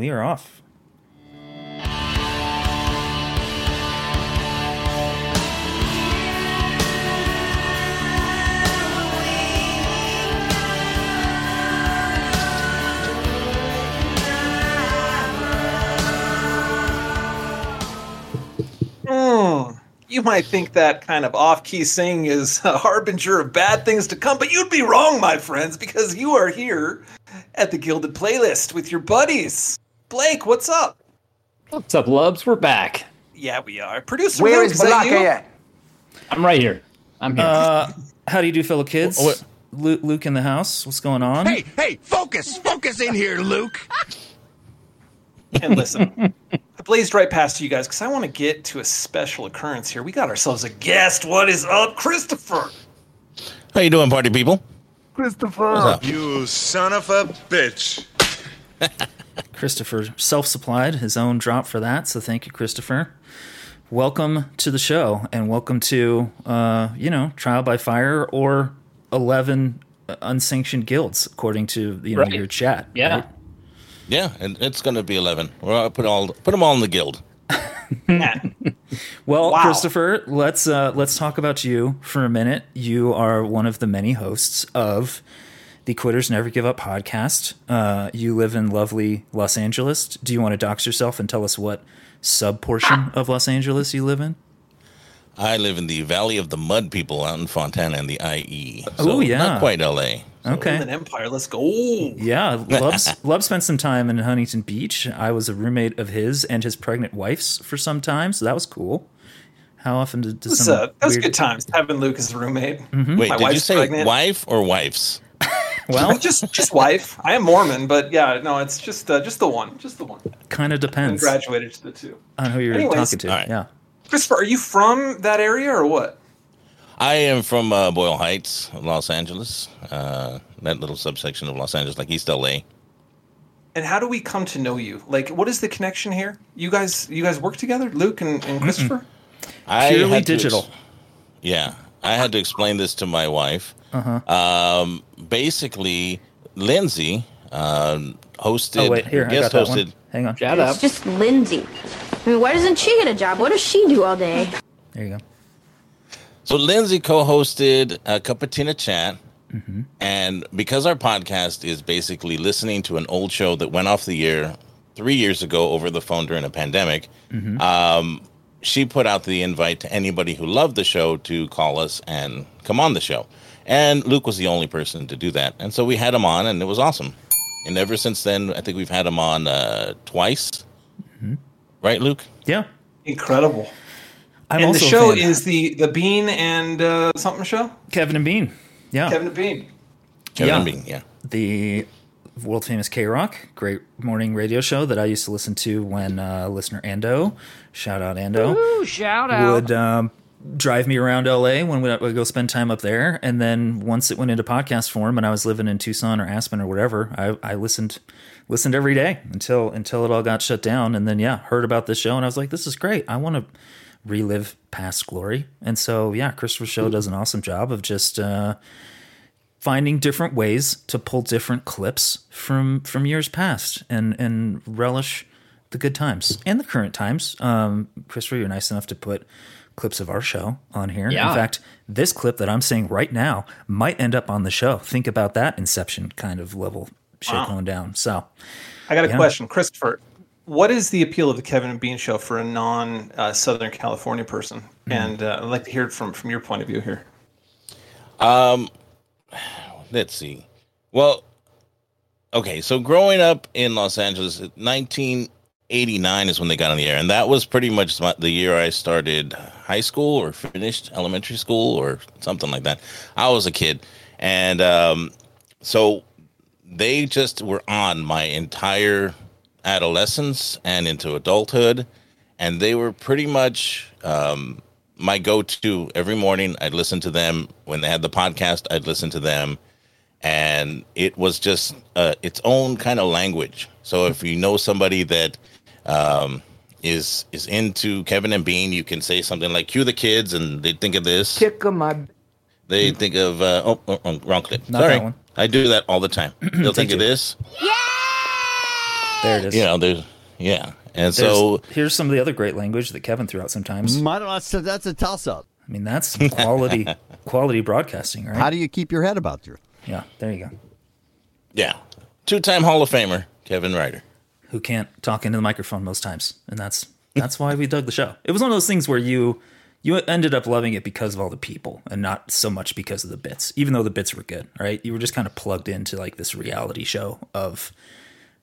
we are off. Hmm. You might think that kind of off-key singing is a harbinger of bad things to come, but you'd be wrong, my friends, because you are here at the Gilded Playlist with your buddies. Blake, what's up? What's up, Lubs? We're back. Yeah, we are. Producer Where Luke, is that Balaka at? I'm right here. I'm here. Uh, how do you do, fellow kids? Wh- what- Luke, Luke in the house. What's going on? Hey, hey, focus, focus in here, Luke. And listen, I blazed right past you guys because I want to get to a special occurrence here. We got ourselves a guest. What is up, Christopher? How you doing, party people? Christopher. You son of a bitch. Christopher self-supplied his own drop for that, so thank you, Christopher. Welcome to the show, and welcome to uh, you know trial by fire or eleven unsanctioned guilds, according to you know Right. your chat. yeah. right? Yeah, and it's gonna be eleven. Well, I'll put all put them all in the guild. Well, Wow. Christopher, let's uh, let's talk about you for a minute. You are one of the many hosts of the Quitters Never Give Up podcast. Uh, you live in lovely Los Angeles. Do you want to dox yourself and tell us what sub portion of Los Angeles you live in? I live in the Valley of the Mud People out in Fontana and the IE. So Oh, yeah. not quite LA. Okay. An empire. Let's go. Yeah, Love, Love spent some time in Huntington Beach. I was a roommate of his and his pregnant wife's for some time, so that was cool. How often did, does That's, some uh, that was weird- good times having Luke as a roommate. Wait, My did you wife's say pregnant. wife or wives? Well, just just wife. I am Mormon, but yeah, no, it's just uh, just the one, just the one. kind of And depends graduated to the two. on who you're Anyways. talking to. All right. Yeah. Christopher, are you from that area or what? I am from uh, Boyle Heights, Los Angeles. Uh, that little subsection of Los Angeles, like East LA. And how do we come to know you? Like, what is the connection here? You guys, you guys work together, Luke and, and Christopher. I Purely had to digital. yeah, I had to explain this to my wife. Uh-huh. Um, basically, Lindsay um, hosted. Oh wait, here I guest got that hosted. one. Hang on. Shout out. It's just Lindsay. I mean, why doesn't she get a job? What does she do all day? There you go. So Lindsay co-hosted a Cupatina chat, Mm-hmm. and because our podcast is basically listening to an old show that went off the air three years ago over the phone during a pandemic, Mm-hmm. um, she put out the invite to anybody who loved the show to call us and come on the show. And Luke was the only person to do that, and so we had him on, and it was awesome. And ever since then, I think we've had him on uh, twice. Mm-hmm. Right, Luke? Yeah. Incredible. I'm and the show is the the Bean and uh, something show. Kevin and Bean. Yeah. Kevin and Bean. Kevin Yeah. Bean, yeah. the world famous KROQ, great morning radio show that I used to listen to when uh, listener Ando, shout out Ando, Ooh, shout out. would um, drive me around LA when we would go spend time up there. And then once it went into podcast form and I was living in Tucson or Aspen or whatever, I, I listened listened every day until until it all got shut down. And then yeah, heard about this show and I was like, this is great. I want to relive past glory. And so yeah, Christopher's show does an awesome job of just uh, finding different ways to pull different clips from from years past and and relish the good times and the current times. Um, Christopher, you're nice enough to put clips of our show on here. Yeah. In fact, this clip that I'm saying right now might end up on the show. Think about that Inception kind of level shit Wow. going down. So I got a Yeah. question, Christopher. What is the appeal of the Kevin and Bean show for a non uh, Southern California person? Hmm. And uh, I'd like to hear it from from your point of view here. let's see. Well, okay, so growing up in Los Angeles, 1989 is when they got on the air, and that was pretty much the year I started high school or finished elementary school or something like that. I was a kid, and um, so they just were on my entire adolescence and into adulthood, and they were pretty much um, my go-to every morning. I'd listen to them when they had the podcast. I'd listen to them, and it was just uh, its own kind of language. So if you know somebody that um, is is into Kevin and Bean, you can say something like "Cue the kids," and they think of this. Kick 'em my. They think of uh, oh, oh, oh, wrong clip. Not Sorry, that one. I do that all the time. They'll think of this. Yeah. There it is. You know, there's yeah, and so There's- here's some of the other great language that Kevin threw out sometimes. I that's a, that's a toss up. I mean, that's some quality quality broadcasting, right? How do you keep your head about you? yeah, there you go. yeah, two-time Hall of Famer Kevin Ryder. Who can't talk into the microphone most times, and that's that's why we dug the show. It was one of those things where you you ended up loving it because of all the people, and not so much because of the bits. Even though the bits were good, right? You were just kind of plugged into like this reality show of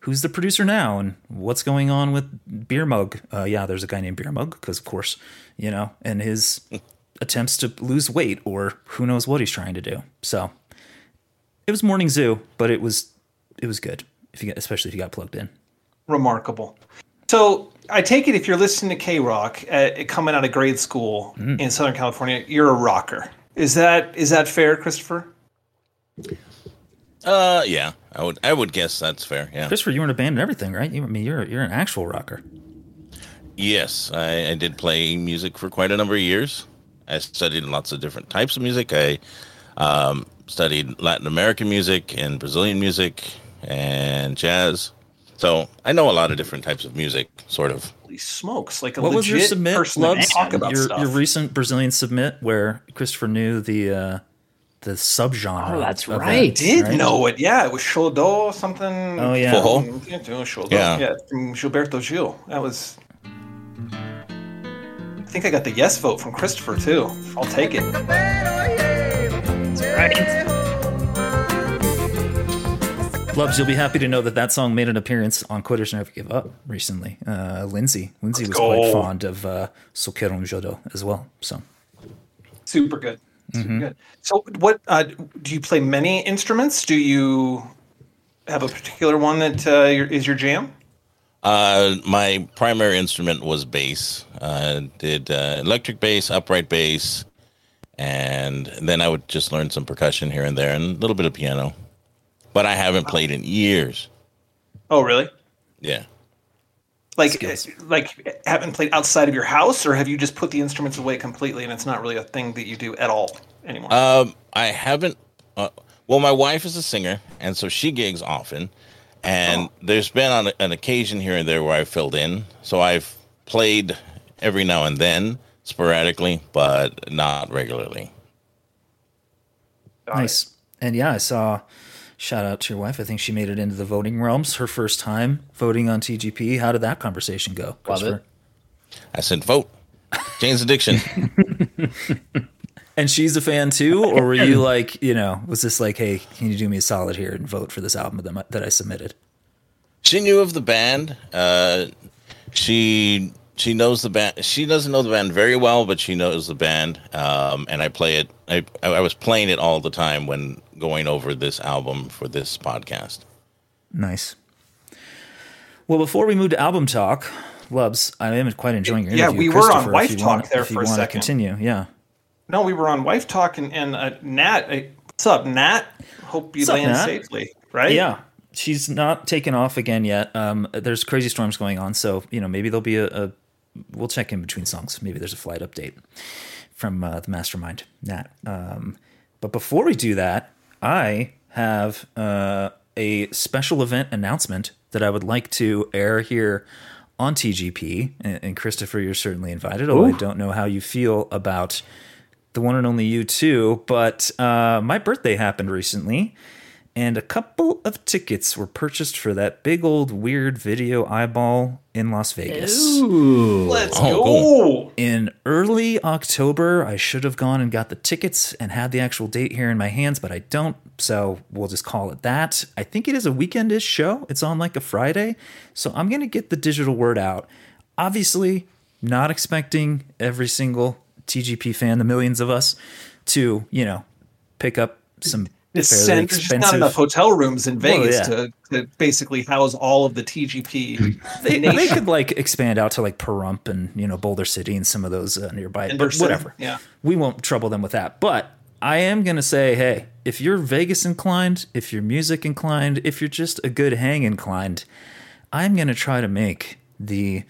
who's the producer now and what's going on with Beer Mug. Uh, yeah, there's a guy named Beer Mug because, of course, you know, and his attempts to lose weight or who knows what he's trying to do. So it was morning zoo, but it was it was good if you get, especially if you got plugged in. Remarkable. So I take it if you're listening to KROQ uh, coming out of grade school Mm-hmm. in Southern California, you're a rocker. Is that is that fair, Christopher? Uh, yeah, I would I would guess that's fair. Yeah. Christopher, you were in a band and everything, right? You, I mean, you're you're an actual rocker. Yes, I, I did play music for quite a number of years. I studied lots of different types of music. I um, studied Latin American music and Brazilian music and jazz. So I know a lot of different types of music, sort of. Holy smokes! Like a What was your legit submit, person to talk about Your stuff. your recent Brazilian submit where Christopher knew the uh, the subgenre. Oh, that's of that, right. did right? know it. Yeah, it was Shodo something. Oh yeah. Forró. Um, yeah, Yeah. Yeah. from Gilberto Gil. That was. I think I got the yes vote from Christopher too. I'll take it. Lubs, you'll be happy to know that that song made an appearance on Quitters Never Give Up recently. Uh, Lindsay, Lindsay was Let's quite go. fond of uh, Soqueron Jodo as well. So Super good. Super Mm-hmm. good. So, what uh, do you play? Many instruments? Do you have a particular one that uh, your, is your jam? Uh, my primary instrument was bass. Uh, did uh, electric bass, upright bass, and then I would just learn some percussion here and there, and a little bit of piano. But I haven't played in years. Oh, really? Yeah. Like, Skills. uh, like haven't played outside of your house, or have you just put the instruments away completely, and it's not really a thing that you do at all anymore? Um, I haven't. Uh, well, my wife is a singer, and so she gigs often. And there's been on an occasion here and there where I filled in. So I've played every now and then, sporadically, but not regularly. nice. And yeah, I saw. Shout out to your wife. I think she made it into the voting realms. Her first time voting on TGP. How did that conversation go, Love Christopher? it. I said, vote. Jane's Addiction. And she's a fan too, or were you like, you know, was this like, hey, can you do me a solid here and vote for this album that, that I submitted? she knew of the band. Uh, she she knows the band. She doesn't know the band very well, but she knows the band. Um, and I play it. I I was playing it all the time when going over this album for this podcast. Nice. Well, before we move to album talk, Lubs, I am quite enjoying your Yeah, interview. we were on Christopher, Wife if you Talk want- there if you for a wanna second. Continue, yeah. no, we were on Wife Talk, and, and uh, Nat. Uh, what's up, Nat? Hope you What's up, land Nat? safely. Right? Yeah, she's not taken off again yet. Um, there's crazy storms going on, so you know maybe there'll be a. a we'll check in between songs. Maybe there's a flight update from uh, the mastermind, Nat. Um, but before we do that, I have uh, a special event announcement that I would like to air here on TGP. And, and Christopher, you're certainly invited. Although I don't know how you feel about the one and only you too. But uh, my birthday happened recently, and a couple of tickets were purchased for that big old weird video eyeball in Las Vegas. Let's Oh, go. cool. In early October, I should have gone and got the tickets and had the actual date here in my hands, but I don't. So we'll just call it that. I think it is a weekendish show. It's on like a Friday. So I'm going to get the digital word out. Obviously, not expecting every single TGP fan, the millions of us, to, you know, pick up some It's sent, there's just not enough hotel rooms in Vegas yeah. to, to basically house all of the TGP. they, they could like expand out to like Pahrump and you know Boulder City and some of those uh, nearby. And but whatever. yeah. we won't trouble them with that. But I am gonna say, hey, if you're Vegas inclined, if you're music inclined, if you're just a good hang inclined, I'm gonna try to make the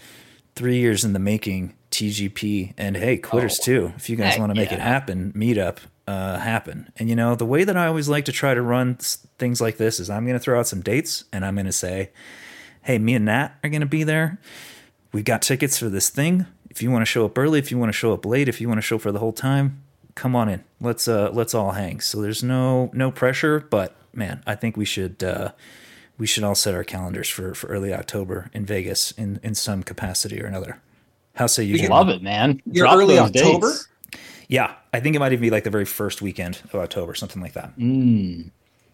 three years in the making TGP and hey, quitters too. If you guys want to make it happen, meet meetup uh, happen. And you know, the way that I always like to try to run things like this is I'm going to throw out some dates and I'm going to say, hey, me and Nat are going to be there. We've got tickets for this thing. If you want to show up early, if you want to show up late, if you want to show up for the whole time, come on in. Let's uh let's all hang. So there's no no pressure, but man, I think we should uh we should all set our calendars for for early October in Vegas in in some capacity or another. How say you? Love it, man. You're Drop early October? dates. Yeah, I think it might even be like the very first weekend of October, something like that.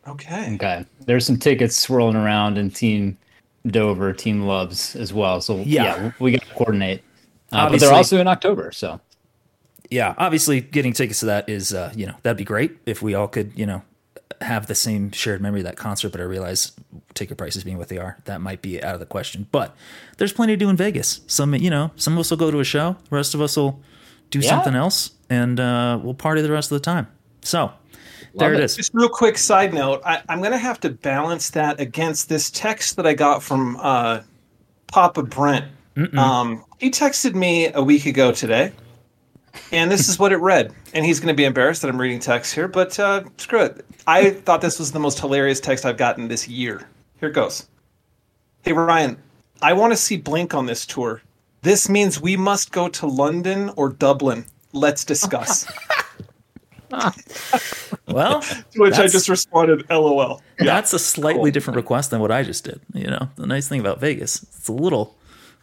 Okay. Okay. There's some tickets swirling around in Team Dover, Team Loves as well. So Yeah. yeah, we got to coordinate. Uh, but they're also in October, so yeah, obviously getting tickets to that is, uh, you know, that'd be great if we all could, you know, have the same shared memory of that concert. But I realize ticket prices being what they are, that might be out of the question. But there's plenty to do in Vegas. Some, you know, some of us will go to a show, the rest of us will do Yeah. something else, and uh, we'll party the rest of the time. So there Love it it. is. Just real quick side note, I, I'm going to have to balance that against this text that I got from uh, Papa Brent. Um, he texted me a week ago today, and this is what it read. And he's going to be embarrassed that I'm reading text here, but uh, screw it. I thought this was the most hilarious text I've gotten this year. Here it goes. Hey, Ryan, I want to see Blink on this tour. This means we must go to London or Dublin. Let's discuss. Well, to which I just responded, LOL. that's a slightly different request than what I just did. You know, the nice thing about Vegas, it's a little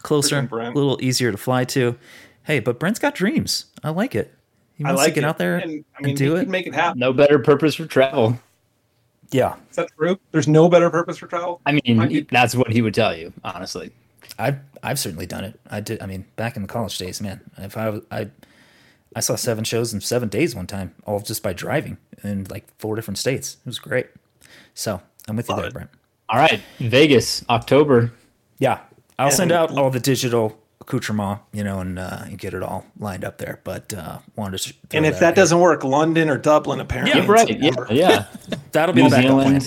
closer, a little easier to fly to. Hey, but Brent's got dreams. I like it. He I wants like to get it. out there and, and, I mean, do he it. could make it happen. no better purpose for travel. yeah, Is that true? There's no better purpose for travel. I mean, Might be- that's what he would tell you, honestly. I've I've certainly done it. I did. I mean, back in the college days, man. If I I I saw seven shows in seven days one time, all just by driving in like four different states. It was great. So I'm with you there, Brent. All right, Vegas, October. Yeah, I'll send out all the digital accoutrement, you know, and, uh, and get it all lined up there. But uh, wanted to. and if out that doesn't work, London or Dublin apparently. Yeah, Right, yeah, yeah. that'll be New the backup plan.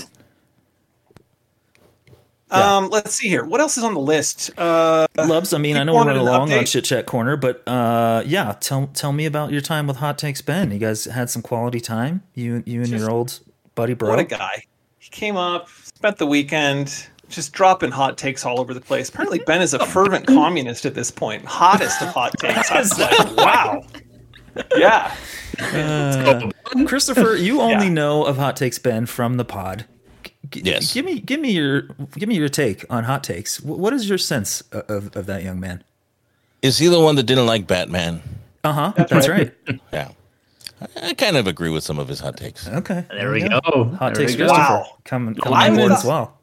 Zealand. Um, let's see here. What else is on the list? Uh, Loves. I mean, I People know we're wanted running an along on update. Chit Chat Corner, but uh, yeah, tell tell me about your time with Hot Takes Ben. You guys had some quality time. You you and Just- your old buddy bro. what a guy. He came up, spent the weekend just dropping hot takes all over the place. Apparently, Ben is a fervent communist at this point. Hottest of hot takes. I was like, wow. Yeah. Christopher, you only Yeah. know of Hot Takes Ben from the pod. G- Yes. Give me give me your give me your take on Hot Takes. What is your sense of, of that young man? Is he the one that didn't like Batman? Uh huh. That's, right. Yeah. I, I kind of agree with some of his hot takes. Okay. There we go. Hot There takes, go. Christopher. Wow. Coming coming I on board as well.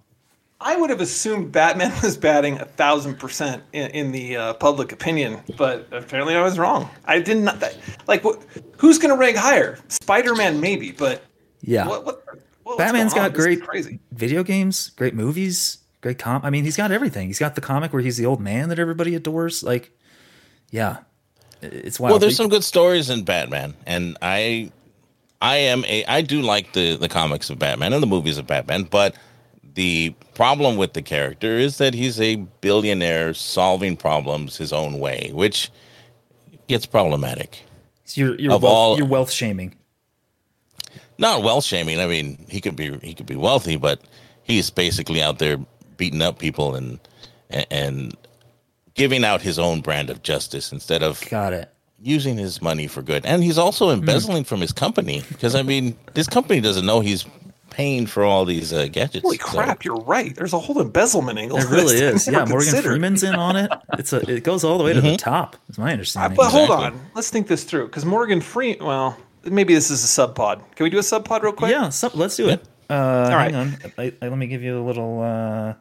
I would have assumed Batman was batting a thousand percent in, in the uh, public opinion, but apparently I was wrong. I did not that, like. What, who's going to rank higher? Spider Man, maybe, but Yeah. what? what what's Batman's going on? got great crazy. video games, great movies, great com. I mean, he's got everything. He's got the comic where he's the old man that everybody adores. Like, yeah, it's wild. Well, there's some good stories in Batman, and I, I am a I do like the the comics of Batman and the movies of Batman, but the problem with the character is that he's a billionaire solving problems his own way, which gets problematic. you're you're of wealth, all- you're wealth shaming. Not wealth shaming. I mean, he could be he could be wealthy, but he's basically out there beating up people and and giving out his own brand of justice instead of Got it. using his money for good. And he's also Hmm. embezzling from his company because I mean, this company doesn't know he's paying for all these uh, gadgets. Holy So- crap! You're right. There's a whole embezzlement angle. It really is. Yeah, Morgan considered. Freeman's in on it. It's a. It goes all the way to the top. Is my Uh, understanding. but hold on, let's think this through. Because Morgan Freeman. Well, maybe this is a sub pod. Can we do a sub pod real quick? yeah, so, let's do it. Uh, hang on. I, I, let me give you a little. Uh...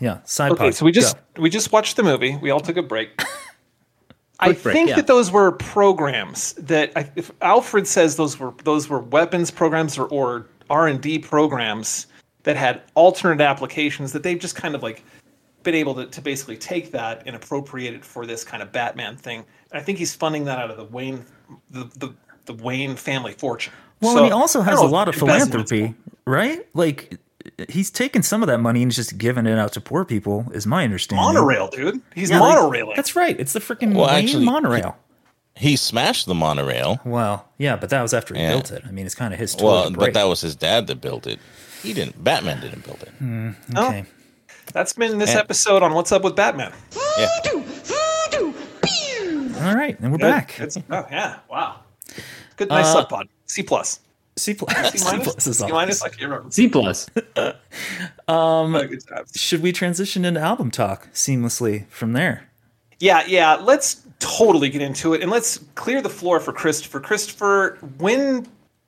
Yeah, side Okay, pod. so we just Go. we just watched the movie. We all took a break. I break, think yeah. that those were programs that I, if Alfred says those were those were weapons programs or, or R and D programs that had alternate applications that they've just kind of like been able to, to basically take that and appropriate it for this kind of Batman thing. And I think he's funding that out of the Wayne the the, the Wayne family fortune. Well, So, and he also I has a lot of philanthropy, right? Like he's taken some of that money and just giving it out to poor people. Is my understanding. Monorail, dude. He's Yeah, like- monorailing. That's right. It's the freaking Well, Wayne actually- monorail. He smashed the monorail. Well, yeah, but that was after he Yeah. built it. I mean, it's kind of his toy Well, to but that was his dad that built it. He didn't. Batman didn't build it. Hmm, oh, Okay. That's been this And- episode on What's Up with Batman. Yeah. All right, and we're Good. back. It's, oh yeah, wow. Good, nice Uh, sub pod. C plus. C plus. C C minus. plus is C all. minus. I can't remember. C plus. Good times. Should we transition into album talk seamlessly from there? Yeah, yeah. Let's totally get into it, and let's clear the floor for Christopher. Christopher, when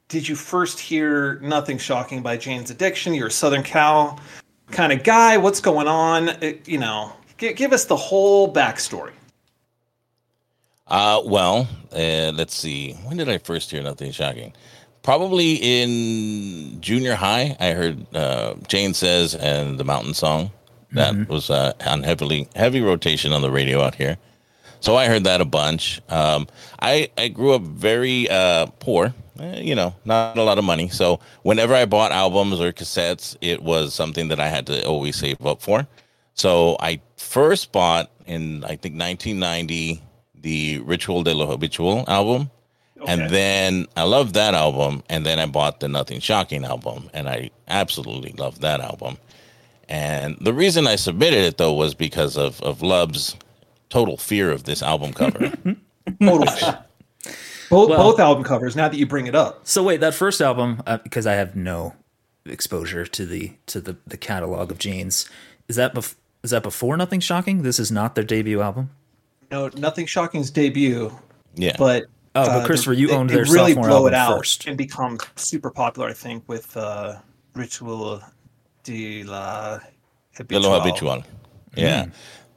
did you first hear "Nothing Shocking" by Jane's Addiction? You're a Southern Cal kind of guy. What's going on? It- you know, gi- give us the whole backstory. Uh, well, uh, let's see. When did I first hear Nothing Shocking? Probably in junior high. I heard uh, Jane Says and the Mountain Song. That was uh, on heavily heavy rotation on the radio out here. So I heard that a bunch. Um, I I grew up very uh, poor. Eh, you know, not a lot of money. So whenever I bought albums or cassettes, it was something that I had to always save up for. So I first bought in I think 1990 the Ritual de lo Habitual album. And then I loved that album. And then I bought the Nothing Shocking album. And I absolutely loved that album. And the reason I submitted it though was because of, of Lub's total fear of this album cover. Totally. Both Well- both album covers. Now that you bring it up, So wait, that first album, uh, because I have no exposure to the to the the catalog of Jane's, is that bef- is that before Nothing Shocking? This is not their debut album. no, Nothing Shocking's debut, yeah. but Oh, but uh, Christopher, they- you they- owned they their really sophomore blow album it out first. and become super popular. I think with uh, Ritual de la De lo Habitual. Yeah.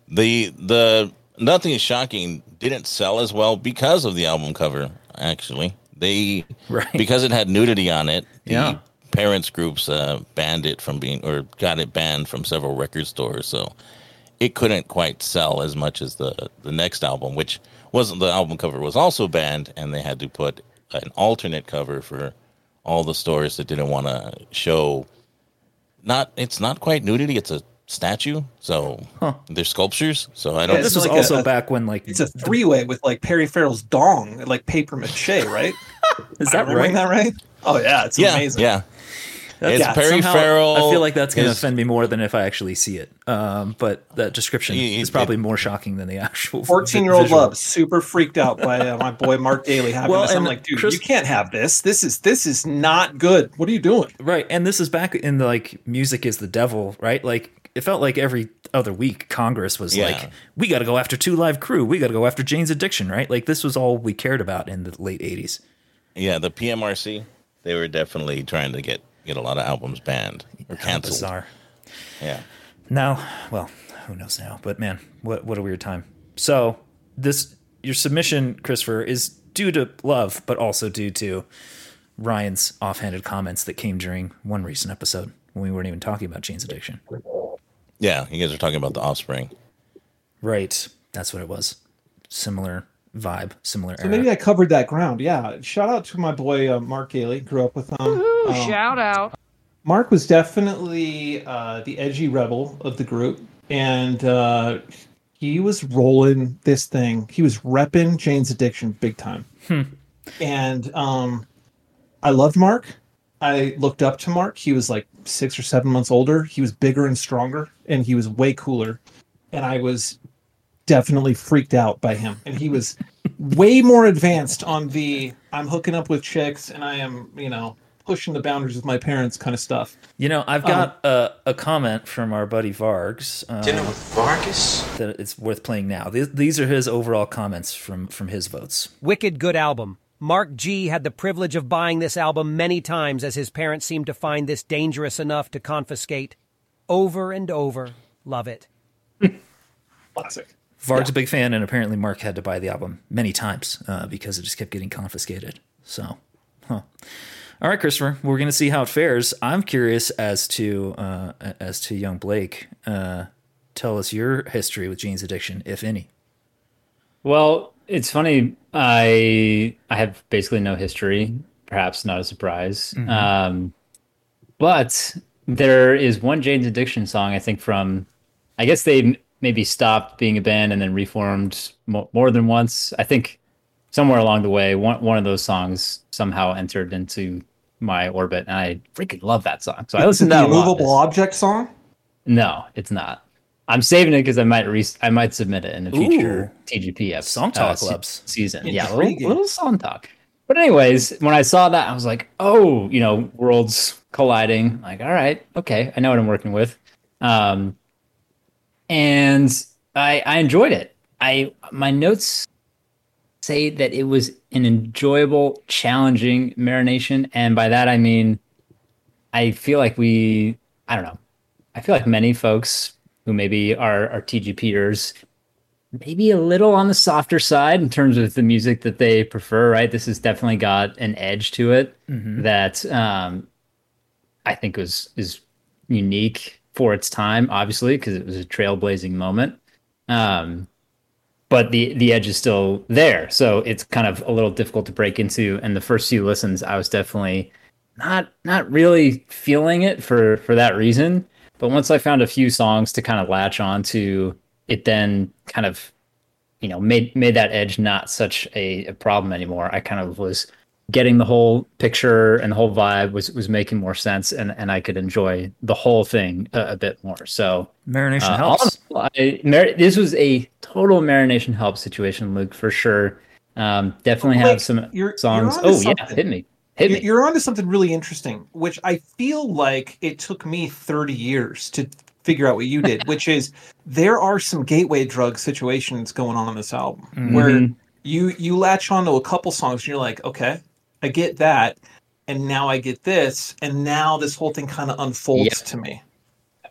The the Nothing is Shocking didn't sell as well because of the album cover, actually. They Right. because it had nudity on it. The Yeah. parents groups uh, banned it from being or got it banned from several record stores, so it couldn't quite sell as much as the the next album, which wasn't the album cover was also banned, and they had to put an alternate cover for all the stores that didn't want to show. Not it's not quite nudity; it's a statue, so they're sculptures. So I don't. Yeah, This was like also a- back when like It's a three way with like Perry Farrell's dong, like paper mache, right? is that right? that right? Oh yeah, it's yeah, amazing. yeah. That's- It's Perry somehow Farrell. I feel like that's going to offend me more than if I actually see it. Um, but that description He- he- is probably more shocking than the actual. 14 year old visual. love super freaked out by uh, my boy Mark Daly having Well, this. I'm like, dude, Chris- you can't have this. This is this is not good. What are you doing? Right, and this is back in the like music is the devil, right? Like it felt like every other week Congress was Yeah. like, we got to go after Two Live Crew, we got to go after Jane's Addiction, right? Like this was all we cared about in the late '80s. Yeah, the PMRC, they were definitely trying to get get a lot of albums banned or canceled. Bizarre. Yeah. Now, well, who knows now? But man, what what a weird time. So this your submission, Christopher, is due to love, but also due to Ryan's offhanded comments that came during one recent episode when we weren't even talking about Jane's Addiction. Yeah, you guys are talking about the offspring. Right, that's what it was. Similar vibe, similar So era. maybe I covered that ground. Yeah. Shout out to my boy uh, Mark Daly. Grew up with him. Um, Shout out. Mark was definitely uh, the edgy rebel of the group, and uh, he was rolling this thing. He was repping Jane's Addiction big time, and um, I loved Mark. I looked up to Mark. He was like six or seven months older. He was bigger and stronger, and he was way cooler. And I was definitely freaked out by him. And he was way more advanced on the I'm hooking up with chicks and I am, you know, pushing the boundaries with my parents kind of stuff. You know, I've got a, a comment from our buddy Vargs uh, Dinner with Vargas? that it's worth playing now. These, these are his overall comments from from his votes. Wicked good album. Mark G had the privilege of buying this album many times as his parents seemed to find this dangerous enough to confiscate. Over and over. Love it. Classic. Varg's a big fan, and apparently Mark had to buy the album many times uh, because it just kept getting confiscated. So, huh. All right, Christopher, we're going to see how it fares. I'm curious as to uh, as to young Blake. Uh, tell us your history with Jane's addiction, if any. Well, it's funny. I I have basically no history. Perhaps not a surprise. Um, but there is one Jane's Addiction song. I think from, I guess they m- maybe stopped being a band and then reformed mo- more than once. I think somewhere along the way, one one of those songs somehow entered into my orbit, and I freaking love that song. So I listen to that a lot. movable object song. No, it's not. I'm saving it because I might re- I might submit it in a future Ooh. TGP episode, Song talk se- clubs. season. Yeah, a little, Intriguing. little song talk. But anyways, when I saw that, I was like, oh, you know, worlds colliding. Like, all right, okay, I know what I'm working with. Um, and I I enjoyed it. I my notes say that it was an enjoyable, challenging marination, and by that I mean I feel like we I don't know. I feel like many folks who maybe are are TGPers maybe a little on the softer side in terms of the music that they prefer, right? This has definitely got an edge to it that um I think was is unique for its time, obviously, because it was a trailblazing moment. Um but the the edge is still there. So it's kind of a little difficult to break into. And the first few listens, I was definitely not not really feeling it for for that reason. But once I found a few songs to kind of latch on to, it then kind of, you know, made made that edge not such a, a problem anymore. I kind of was getting the whole picture and the whole vibe was was making more sense, and and I could enjoy the whole thing a, a bit more. So Marination uh, helps. I, mar- this was a total marination help situation, Luke, for sure. Um, definitely Blake, have some you're- you're songs. onto oh yeah, hit me, hit You're- me. You're onto something really interesting, which I feel like it took me 30 years to figure out what you did, which is there are some gateway drug situations going on on this album where Mhm. you you latch onto a couple songs and you're like, okay, I get that, and now I get this, and now this whole thing kind of unfolds Yeah. to me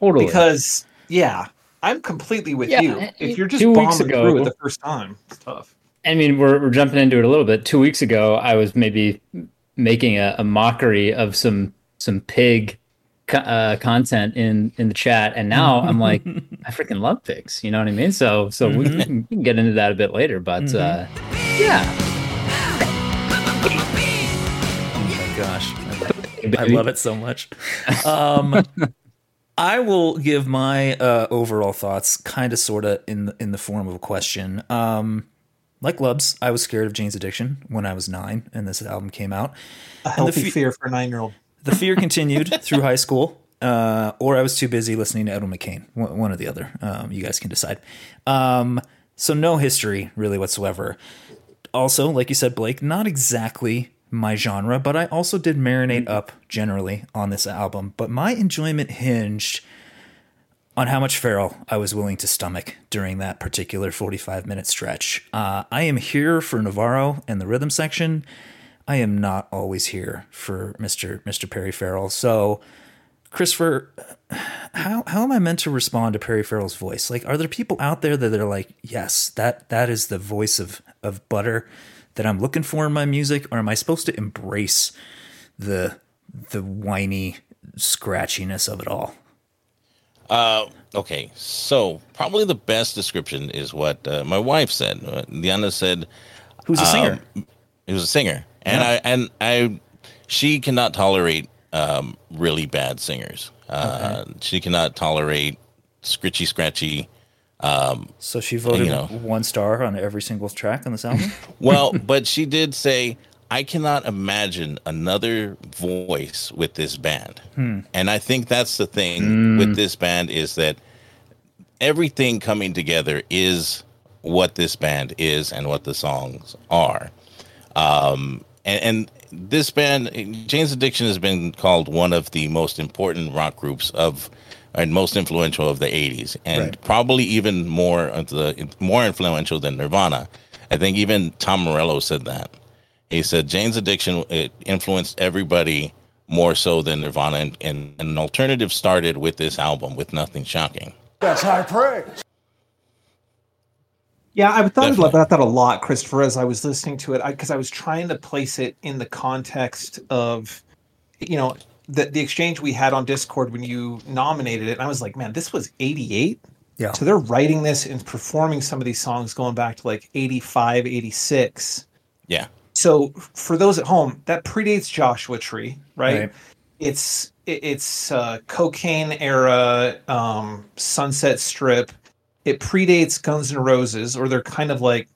Totally. because yeah, I'm completely with Yeah, you. If you're just two weeks bombing ago- through it the first time, it's tough. I mean, we're, we're jumping into it a little bit. Two weeks ago, I was maybe making a, a mockery of some some pig co- uh, content in in the chat, and now I'm like, I freaking love pigs. You know what I mean? So so we, can, we can get into that a bit later, but uh, yeah, Oh my gosh. I baby. love it so much. Um, I will give my uh, overall thoughts, kind of, sort of, in the, in the form of a question. Um, like Lubs, I was scared of Jane's Addiction when I was nine, and this album came out. A healthy fe- fear for a nine year old. The fear continued through high school, uh, or I was too busy listening to Edwin McCain. One, one or the other. Um, you guys can decide. Um, so no history really whatsoever. Also, like you said, Blake, not exactly my genre, but I also did marinate up generally on this album. But my enjoyment hinged on how much Farrell I was willing to stomach during that particular 45 minute stretch. Uh, I am here for Navarro and the rhythm section. I am not always here for Mr. Mr. Perry Farrell. So, Christopher, how how am I meant to respond to Perry Farrell's voice? Like, are there people out there that are like, yes, that that is the voice of of butter that I'm looking for in my music, or am I supposed to embrace the the whiny scratchiness of it all? Uh, okay, so probably the best description is what uh, my wife said. Uh, Diana said Who's a singer? Um, he was a singer, and I and I, she cannot tolerate um, really bad singers. Uh, She cannot tolerate scritchy scratchy. so she voted you know. one star on every single track on this album. Well, but she did say, I cannot imagine another voice with this band. And I think that's the thing with this band is that everything coming together is what this band is and what the songs are. Um, and, and this band, Jane's Addiction, has been called one of the most important rock groups of and most influential of the 80s and Right. probably even more of the more influential than Nirvana. I think even Tom Morello said that. He said Jane's Addiction it influenced everybody more so than Nirvana and, and an alternative started with this album with Nothing Shocking. That's high praise. Yeah, I thought Definitely. about that a lot, Christopher, as I was listening to it, because I, was trying to place it in the context of, you know, the the exchange we had on Discord when you nominated it. And I was like, man, this was '88. Yeah. So they're writing this and performing some of these songs going back to like 85, 86. Yeah. So for those at home, that predates Joshua Tree, right? Right. It's it's uh, cocaine era, um, Sunset Strip. It predates Guns N' Roses, or they're kind of like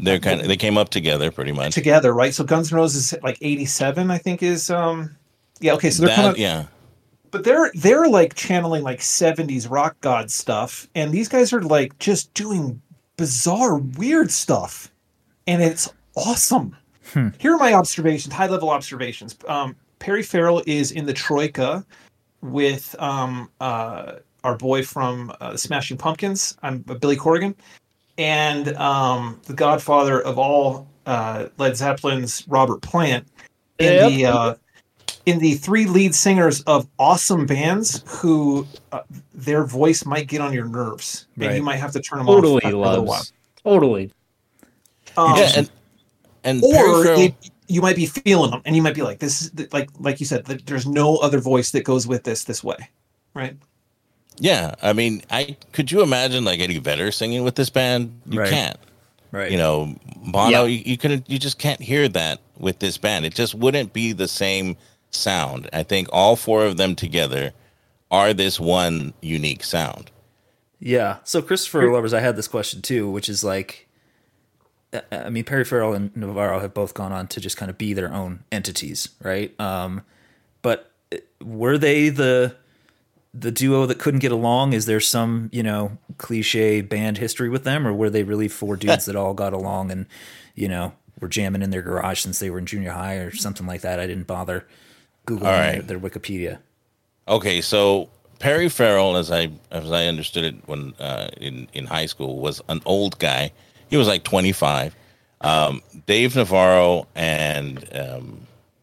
They're kind of they came up together pretty much. together, right? So Guns N' Roses like '87, I think, is um Yeah, okay, so they're That, kind of yeah. but they're they're like channeling like 70s rock god stuff and these guys are like just doing bizarre weird stuff and it's awesome here are my observations high level observations um, perry farrell is in the troika with um, uh, our boy from uh, the smashing pumpkins i'm uh, billy corgan and um, the godfather of all uh, led zeppelin's robert plant in Yep. the uh, in the three lead singers of awesome bands who uh, their voice might get on your nerves and Right. you might have to turn them Totally off after a little while. loves. Totally. Um, yeah, and and or Farrell- they, you might be feeling them and you might be like this is like like you said there's no other voice that goes with this this way right yeah, I mean, I could you imagine like Eddie Vedder singing with this band? You Right. can't. Right. You know, Bono, Yeah. you, you couldn't, you just can't hear that with this band. It just wouldn't be the same sound. I think all four of them together are this one unique sound. Yeah. So Christopher lovers, I had this question too, which is like, I- mean, Perry Farrell and Navarro have both gone on to just kind of be their own entities, right? Um, but uh, were they the the duo that couldn't get along? Is there some you know cliche band history with them, or were they really four dudes that all got along and you know were jamming in their garage since they were in junior high or something like that? I didn't bother googling right. their, their Wikipedia. Okay, so Perry Farrell, as I as I understood it when uh, in in high school, was an old guy. He was like twenty five. Um, Dave Navarro and um,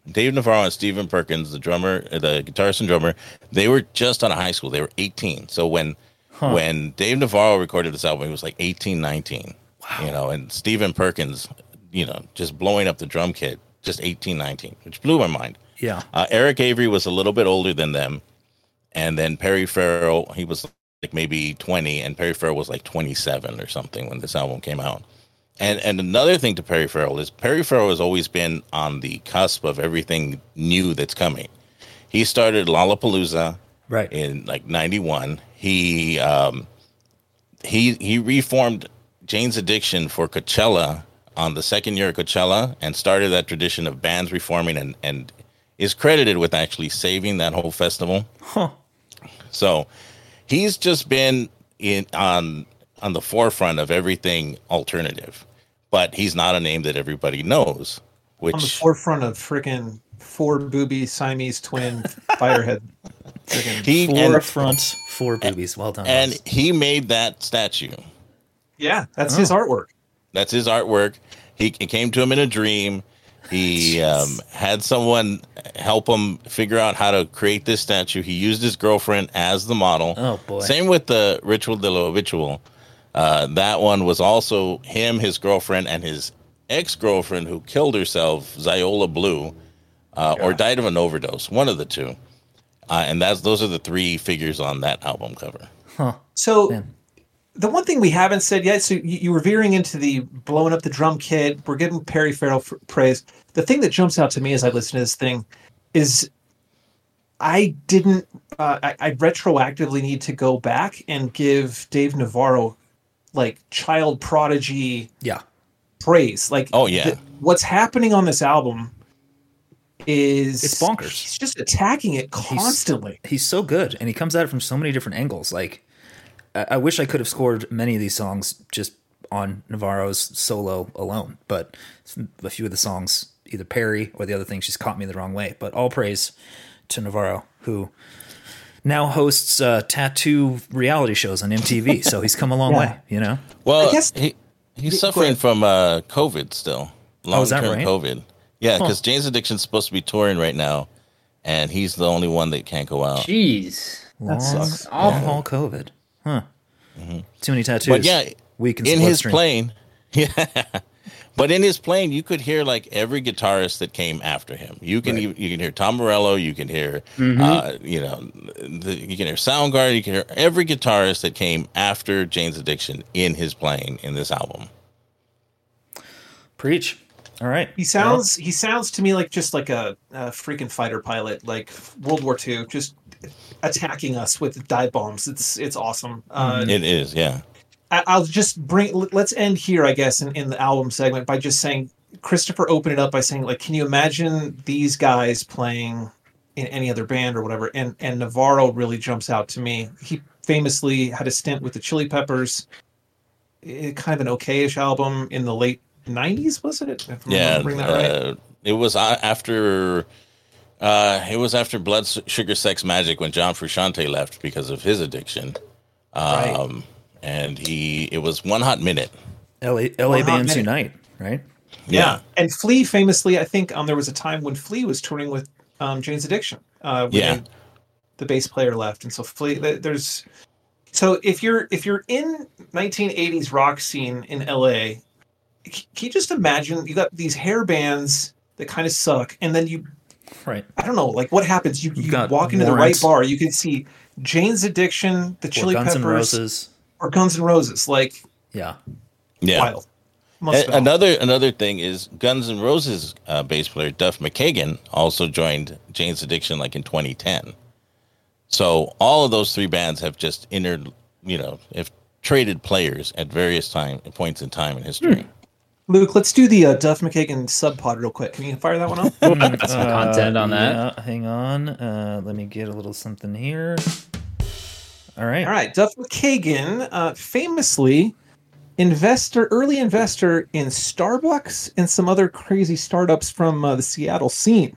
Dave Navarro and Stephen Perkins, the drummer, uh, the guitarist and drummer, they were just out of high school. They were eighteen. So when when Dave Navarro recorded this album, he was like 18, 19. You know, and Stephen Perkins, you know, just blowing up the drum kit, just 18, 19, which blew my mind. Yeah. Uh, Eric Avery was a little bit older than them, and then Perry Farrell, he was like maybe twenty, and Perry Farrell was like twenty-seven or something when this album came out. And and another thing to Perry Farrell is Perry Farrell has always been on the cusp of everything new that's coming. He started Lollapalooza Right. in like '91. He um, he he reformed Jane's Addiction for Coachella on the second year of Coachella and started that tradition of bands reforming and and is credited with actually saving that whole festival. Huh. So he's just been in on on the forefront of everything alternative, but he's not a name that everybody knows. on the forefront of freaking four booby Siamese twin firehead. Friggin- he Four and, front, four boobies. Well done. and Ross. he made that statue. yeah, that's oh. his Oh. artwork. That's his artwork. He it came to him in a dream. He um, had someone help him figure out how to create this statue. He used his girlfriend as the model. Oh, boy. Same with the Ritual de lo Habitual. Uh, that one was also him, his girlfriend, and his ex girlfriend who killed herself, Xiola Blue, uh, or died of an overdose. One of the two. Uh, and that's those are the three figures on that album cover. So Man. The one thing we haven't said yet, so you, you were veering into the blowing up the drum kit. We're giving Perry Farrell f- praise. The thing that jumps out to me as I listen to this thing is I didn't. Uh, I, I retroactively need to go back and give Dave Navarro like child prodigy yeah. praise. Like, Oh, yeah. th- what's happening on this album is It's bonkers. He's just attacking it constantly. He's so good, and he comes at it from so many different angles. Like, I, I wish I could have scored many of these songs just on Navarro's solo alone, but a few of the songs, either Perry or the other thing, she's caught me the wrong way. But all praise to Navarro, who now hosts uh, tattoo reality shows on MTV. so he's come a long Yeah. way, you know. Well, I guess- he he's suffering from uh, COVID still. Long Oh, is that term right? COVID. Yeah, because Jane's Addiction's supposed to be touring right now, and he's the only one that can't go out. Jeez. Long, sucks. long haul COVID, huh? Too many tattoos. Mm-hmm. But yeah, weak and in his bloodstream. plane, yeah. But in his plane, you could hear like every guitarist that came after him. You can you, you can hear Tom Morello. You can hear, uh, you know, the, you can hear Soundgarden. You can hear every guitarist that came after Jane's Addiction in his playing in this album. Preach. All right. He sounds he sounds to me like just like a, a freaking fighter pilot, like World War II, just attacking us with dive bombs. It's it's awesome. Uh, It is, yeah. I, I'll just bring. Let's end here, I guess, in, in the album segment by just saying Christopher opened it up by saying, like, can you imagine these guys playing in any other band or whatever. And and Navarro really jumps out to me. He famously had a stint with the Chili Peppers. eh, kind of an okayish album in the late '90s, was it? If Yeah, remembering that right. uh, it was uh, after. Uh, it was after Blood, Sugar, Sex, Magik when John Frusciante left because of his addiction. Right. Um, and he, it was one hot minute. LA, LA Well, bands unite, right? Yeah. And Flea famously, I think um, there was a time when Flea was touring with um, Jane's Addiction. Uh, when Yeah. they- the bass player left, and so Flea. There's so if you're if you're in 1980s rock scene in LA, c- can you just imagine you got these hair bands that kind of suck, and then you Right. I don't know like what happens. You you got walk into the right bar, you can see Jane's Addiction, the Or Chili Guns Peppers, N' Roses. or Guns and Roses. Like Yeah. Yeah. wild. Must A- have been another another thing is Guns N' Roses uh, bass player Duff McKagan also joined Jane's Addiction like in 2010. So all of those three bands have just entered, you know, have traded players at various time points in time in history. Luke, let's do the uh, Duff McKagan sub pod real quick. Can you fire that one up? Got some content on that. Uh, Yeah, hang on. Uh, let me get a little something here. All right. All right, Duff McKagan, uh, famously investor, early investor in Starbucks and some other crazy startups from uh, the Seattle scene.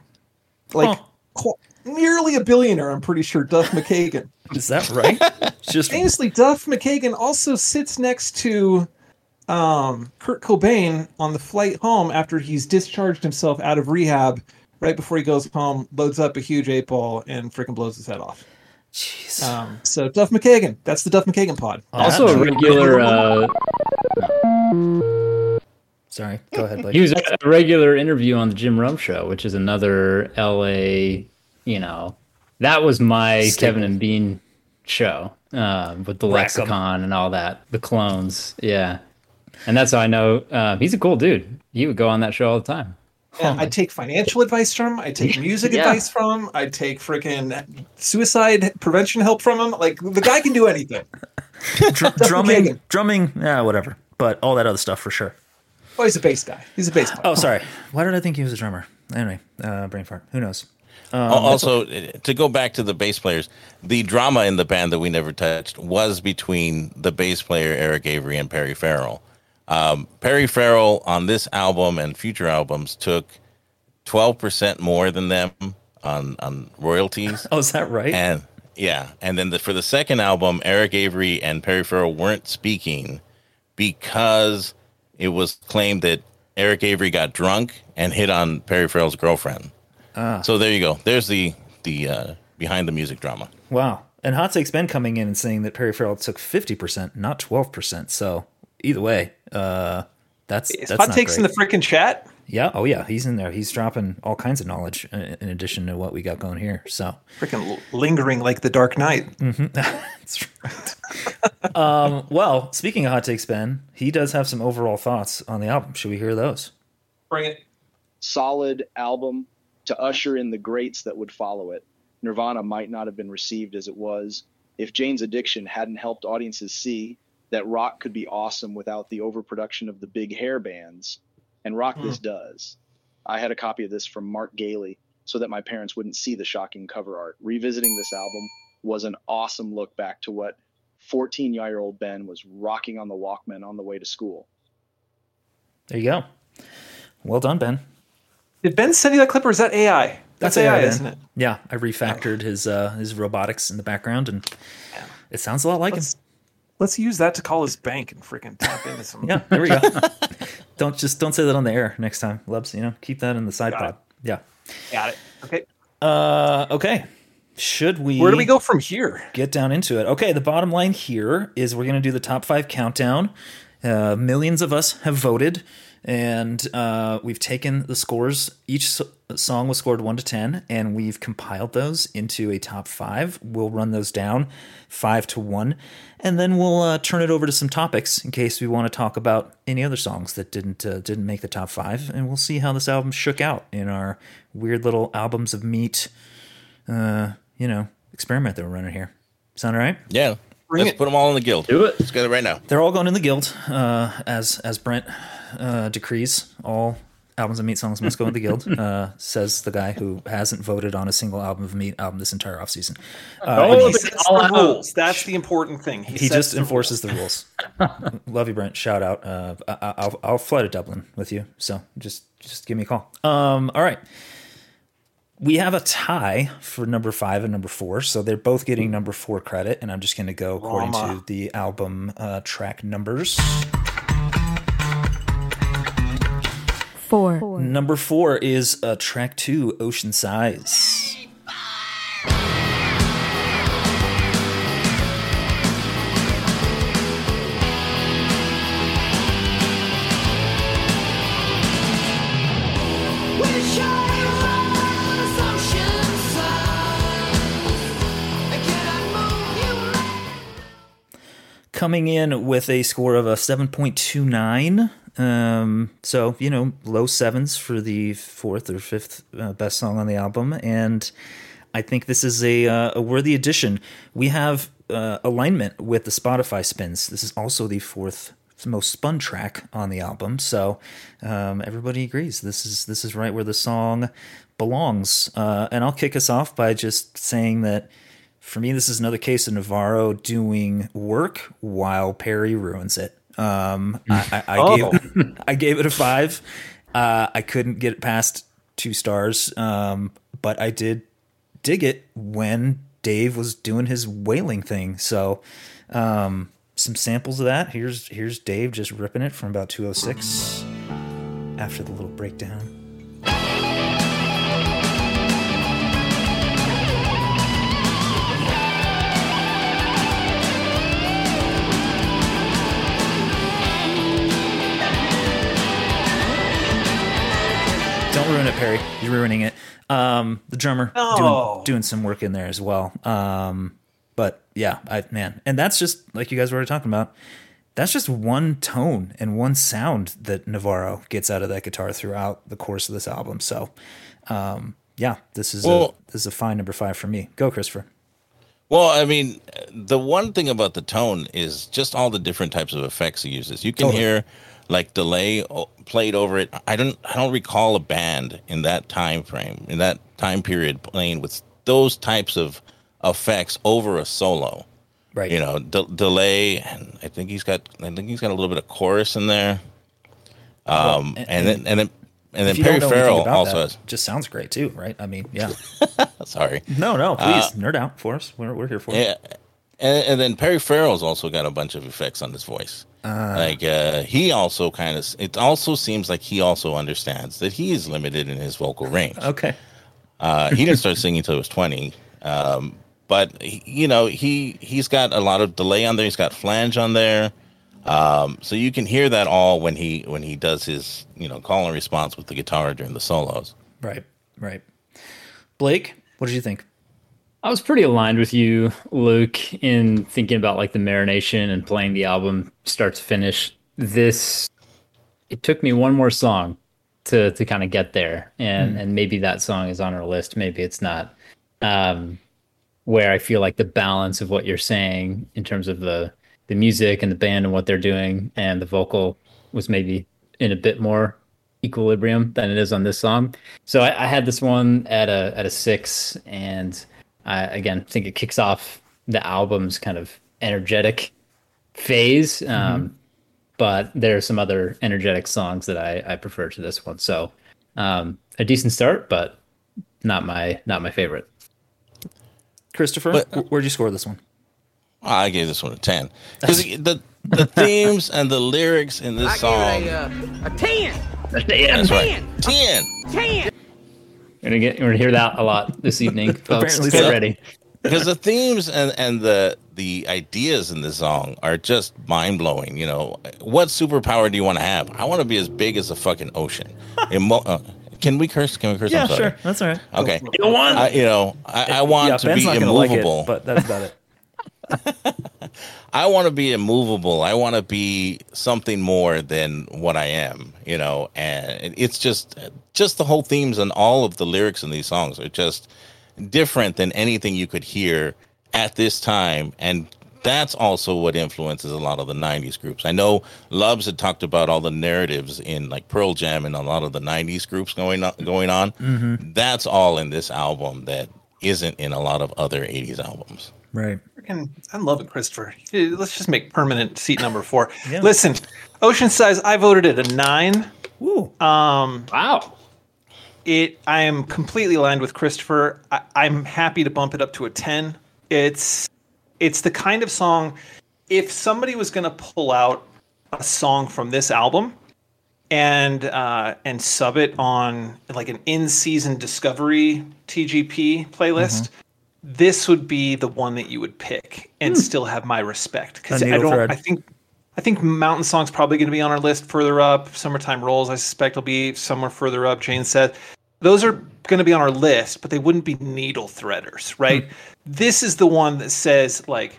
Like Huh. qu- nearly a billionaire, I'm pretty sure. Duff McKagan. Is that right? Just Famously, Duff McKagan also sits next to um, Kurt Cobain on the flight home after he's discharged himself out of rehab. Right before he goes home, loads up a huge eight ball and freaking blows his head off. jeez. Um, so Duff McKagan, that's the Duff McKagan pod. Also, a regular. Uh, Sorry. Go ahead, Blake. he was a regular interview on the Jim Rome Show, which is another LA. You know, that was my Staple. Kevin and Bean show uh, with the Rack 'em. lexicon and all that, the clones. Yeah, and that's how I know uh, he's a cool dude. He would go on that show all the time. Yeah, I take financial advice from him. I take music Yeah. advice from him. I take freaking suicide prevention help from him. Like the guy can do anything. Dr- drumming, McKagan. drumming, yeah, whatever. But all that other stuff for sure. Oh, he's a bass guy. He's a bass player. Oh, sorry. Why did I think he was a drummer? Anyway, uh, brain fart. Who knows? Al- also, to go back to the bass players, the drama in the band that we never touched was between the bass player Eric Avery and Perry Farrell. Um, Perry Farrell on this album and future albums took twelve percent more than them on on royalties. Oh, is that right? And yeah, and then the, for the second album, Eric Avery and Perry Farrell weren't speaking because it was claimed that Eric Avery got drunk and hit on Perry Farrell's girlfriend. Ah. So there you go. There's the the uh, behind the music drama. wow. And Hot Take's been coming in and saying that Perry Farrell took 50%, not 12%. So either way, uh, that's, Is that's hot not takes in the freaking chat. Yeah. Oh, yeah. He's in there. He's dropping all kinds of knowledge in, in addition to what we got going here. So, Freaking lingering like the Dark Knight. That's right. um, well, speaking of hot takes, Ben, he does have some overall thoughts on the album. Should we hear those? Bring it. solid album to usher in the greats that would follow it. Nirvana might not have been received as it was if Jane's Addiction hadn't helped audiences see that rock could be awesome without the overproduction of the big hair bands, and rock this does. I had a copy of this from Mark Gailey so that my parents wouldn't see the shocking cover art. Revisiting this album was an awesome look back to what 14 year old Ben was rocking on the Walkman on the way to school. There you go. Well done, Ben. Did Ben send you that clip or is that AI? That's, AI, Ben. isn't it? Yeah, I refactored his uh, his robotics in the background, and it sounds a lot like Let's, him. Let's use that to call his bank and freaking tap into some. Yeah, there we go. don't just don't say that on the air next time, Lebs. You know, keep that in the side Got pod. Yeah. Got it. Okay. Uh, okay. Should we? Where do we go from here? get down into it. Okay, the bottom line here is we're going to do the top five countdown. Uh, millions of us have voted, and uh, we've taken the scores. Each so- song was scored one to ten, and we've compiled those into a top five. We'll run those down five to one, and then we'll uh, turn it over to some topics in case we want to talk about any other songs that didn't uh, didn't make the top five, and we'll see how this album shook out in our weird little albums of meat uh, you know, experiment that we're running here. Sound all right? Yeah, Bring let's it. put them all in the guild. Do it. Let's get it right now. They're all going in the guild, uh, as as Brent uh, decrees. All albums of Meat songs must go in the guild. Uh, says the guy who hasn't voted on a single album of Meat album this entire offseason. Uh, Oh, the sets all the rules. That's the important thing. He, he just the enforces the rules. Love you, Brent. Shout out. Uh, I, I'll I'll fly to Dublin with you. So just just give me a call. Um, all right. We have a tie for number five and number four, so they're both getting number four credit, and I'm just going to go according Rama. to the album uh, track numbers. Four. Number four is uh, track two, Ocean Size. coming in with a score of a 7.29. Um, so, you know, low sevens for the fourth or fifth uh, best song on the album. And I think this is a, uh, a worthy addition. We have uh, alignment with the Spotify spins. This is also the fourth most spun track on the album. So um, everybody agrees this is this is right where the song belongs. Uh, and I'll kick us off by just saying that for me, this is another case of Navarro doing work while Perry ruins it. Um, I, I, I, Oh. gave, I gave it a five. Uh, I couldn't get it past two stars, um, but I did dig it when Dave was doing his wailing thing. So, um, some samples of that. Here's here's Dave just ripping it from about 206 after the little breakdown. Don't ruin it, Perry. You're ruining it. Um, the drummer No. doing doing some work in there as well. Um, but yeah, I man, and that's just like you guys were already talking about. That's just one tone and one sound that Navarro gets out of that guitar throughout the course of this album. So, um, yeah, this is Well- a this is a fine number five for me. Go, Christopher. Well, I mean, the one thing about the tone is just all the different types of effects he uses. You can Totally. hear like delay played over it. I don't I don't recall a band in that time frame, in that time period playing with those types of effects over a solo. Right. You know, de- delay and I think he's got I think he's got a little bit of chorus in there. Um and- and, then and then and then Perry don't know anything Farrell also that, has just sounds great too, right? I mean, yeah. sorry. No, no, please nerd out for us. We're we're here for it. Yeah, and, and then Perry Farrell's also got a bunch of effects on his voice. Like uh, he also kind of. It also seems like he also understands that he is limited in his vocal range. Okay. Uh, he didn't start singing until he was twenty, um, but he, you know he he's got a lot of delay on there. He's got flange on there, um, so you can hear that all when he when he does his you know call and response with the guitar during the solos. Right. Right. Blake, what did you think? I was pretty aligned with you, Luke, in thinking about like the marination and playing the album start to finish. This it took me one more song to to kind of get there, and and maybe that song is on our list, maybe it's not. Um, where I feel like the balance of what you're saying in terms of the the music and the band and what they're doing and the vocal was maybe in a bit more equilibrium than it is on this song. So I, I had this one at a at a six, and I again think it kicks off the album's kind of energetic phase. Um, but there are some other energetic songs that I, I prefer to this one. So um, a decent start, but not my not my favorite. Christopher, But- where'd you score this one? I gave this one a ten because the the themes and the lyrics in this song. a 10. That's right. Ten. 10. We're gonna get we're gonna hear that a lot this evening, folks. Apparently Get so. ready. because the themes and, and the the ideas in the song are just mind blowing. You know, what superpower do you want to have? I want to be as big as the fucking ocean. Emo- uh, can we curse? Can we curse? I'm sorry. That's all right. Okay. You don't want I, you know, I, I want yeah, to Ben's be not gonna like immovable. it, but that's about it. I want to be immovable. I want to be something more than what I am, you know. And it's just, just the whole themes and all of the lyrics in these songs are just different than anything you could hear at this time. And that's also what influences a lot of the 90s groups. I know Lubs had talked about all the narratives in like Pearl Jam and a lot of the 90s groups going on, going on. Mm-hmm. That's all in this album that isn't in a lot of other 80s albums. Right. Freaking, I'm loving Christopher. Let's just make permanent seat number four. Yeah. Listen, Ocean Size, I voted it a nine. Woo. Um, Wow. It I am completely aligned with Christopher. I, I'm happy to bump it up to a ten. It's it's the kind of song. If somebody was going to pull out a song from this album and uh, and sub it on like an in-season Discovery TGP playlist, this would be the one that you would pick and still have my respect because I don't. thread. I think I think Mountain Song's probably going to be on our list further up. Summertime Rolls, I suspect, will be somewhere further up. Jane Says those are going to be on our list, but they wouldn't be needle threaders, right? Hmm. This is the one that says like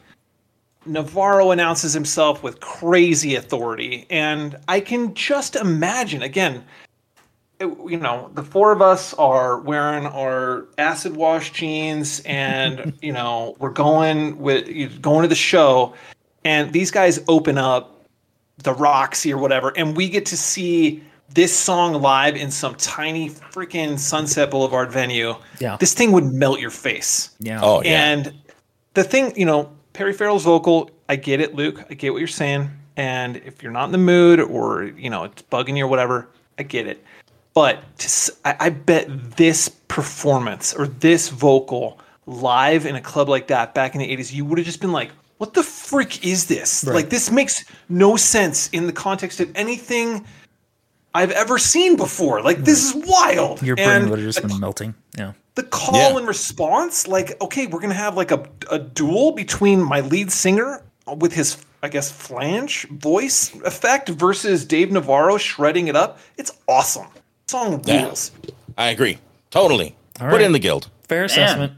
Navarro announces himself with crazy authority, and I can just imagine again. it- You know, the four of us are wearing our acid wash jeans, and you know we're going with going to the show, and these guys open up the Roxy or whatever, and we get to see this song live in some tiny freaking Sunset Boulevard venue. Yeah. This thing would melt your face. Yeah. Oh, yeah. And the thing, you know, Perry Farrell's vocal, I get it, Luke. I get what you're saying. And if you're not in the mood or, you know, it's bugging you or whatever, I get it. But to, s- I, I bet this performance or this vocal live in a club like that back in the 80s, you would have just been like, what the frick is this? Right. Like, this makes no sense in the context of anything I've ever seen before. Like, this is wild. Your brain And would have just the been melting. Yeah. the call Yeah. and response like okay we're gonna have like a, a duel between my lead singer with his i guess flange voice effect versus dave navarro shredding it up it's awesome song Yeah. rules I agree. Totally. All Put in the guild. Fair assessment.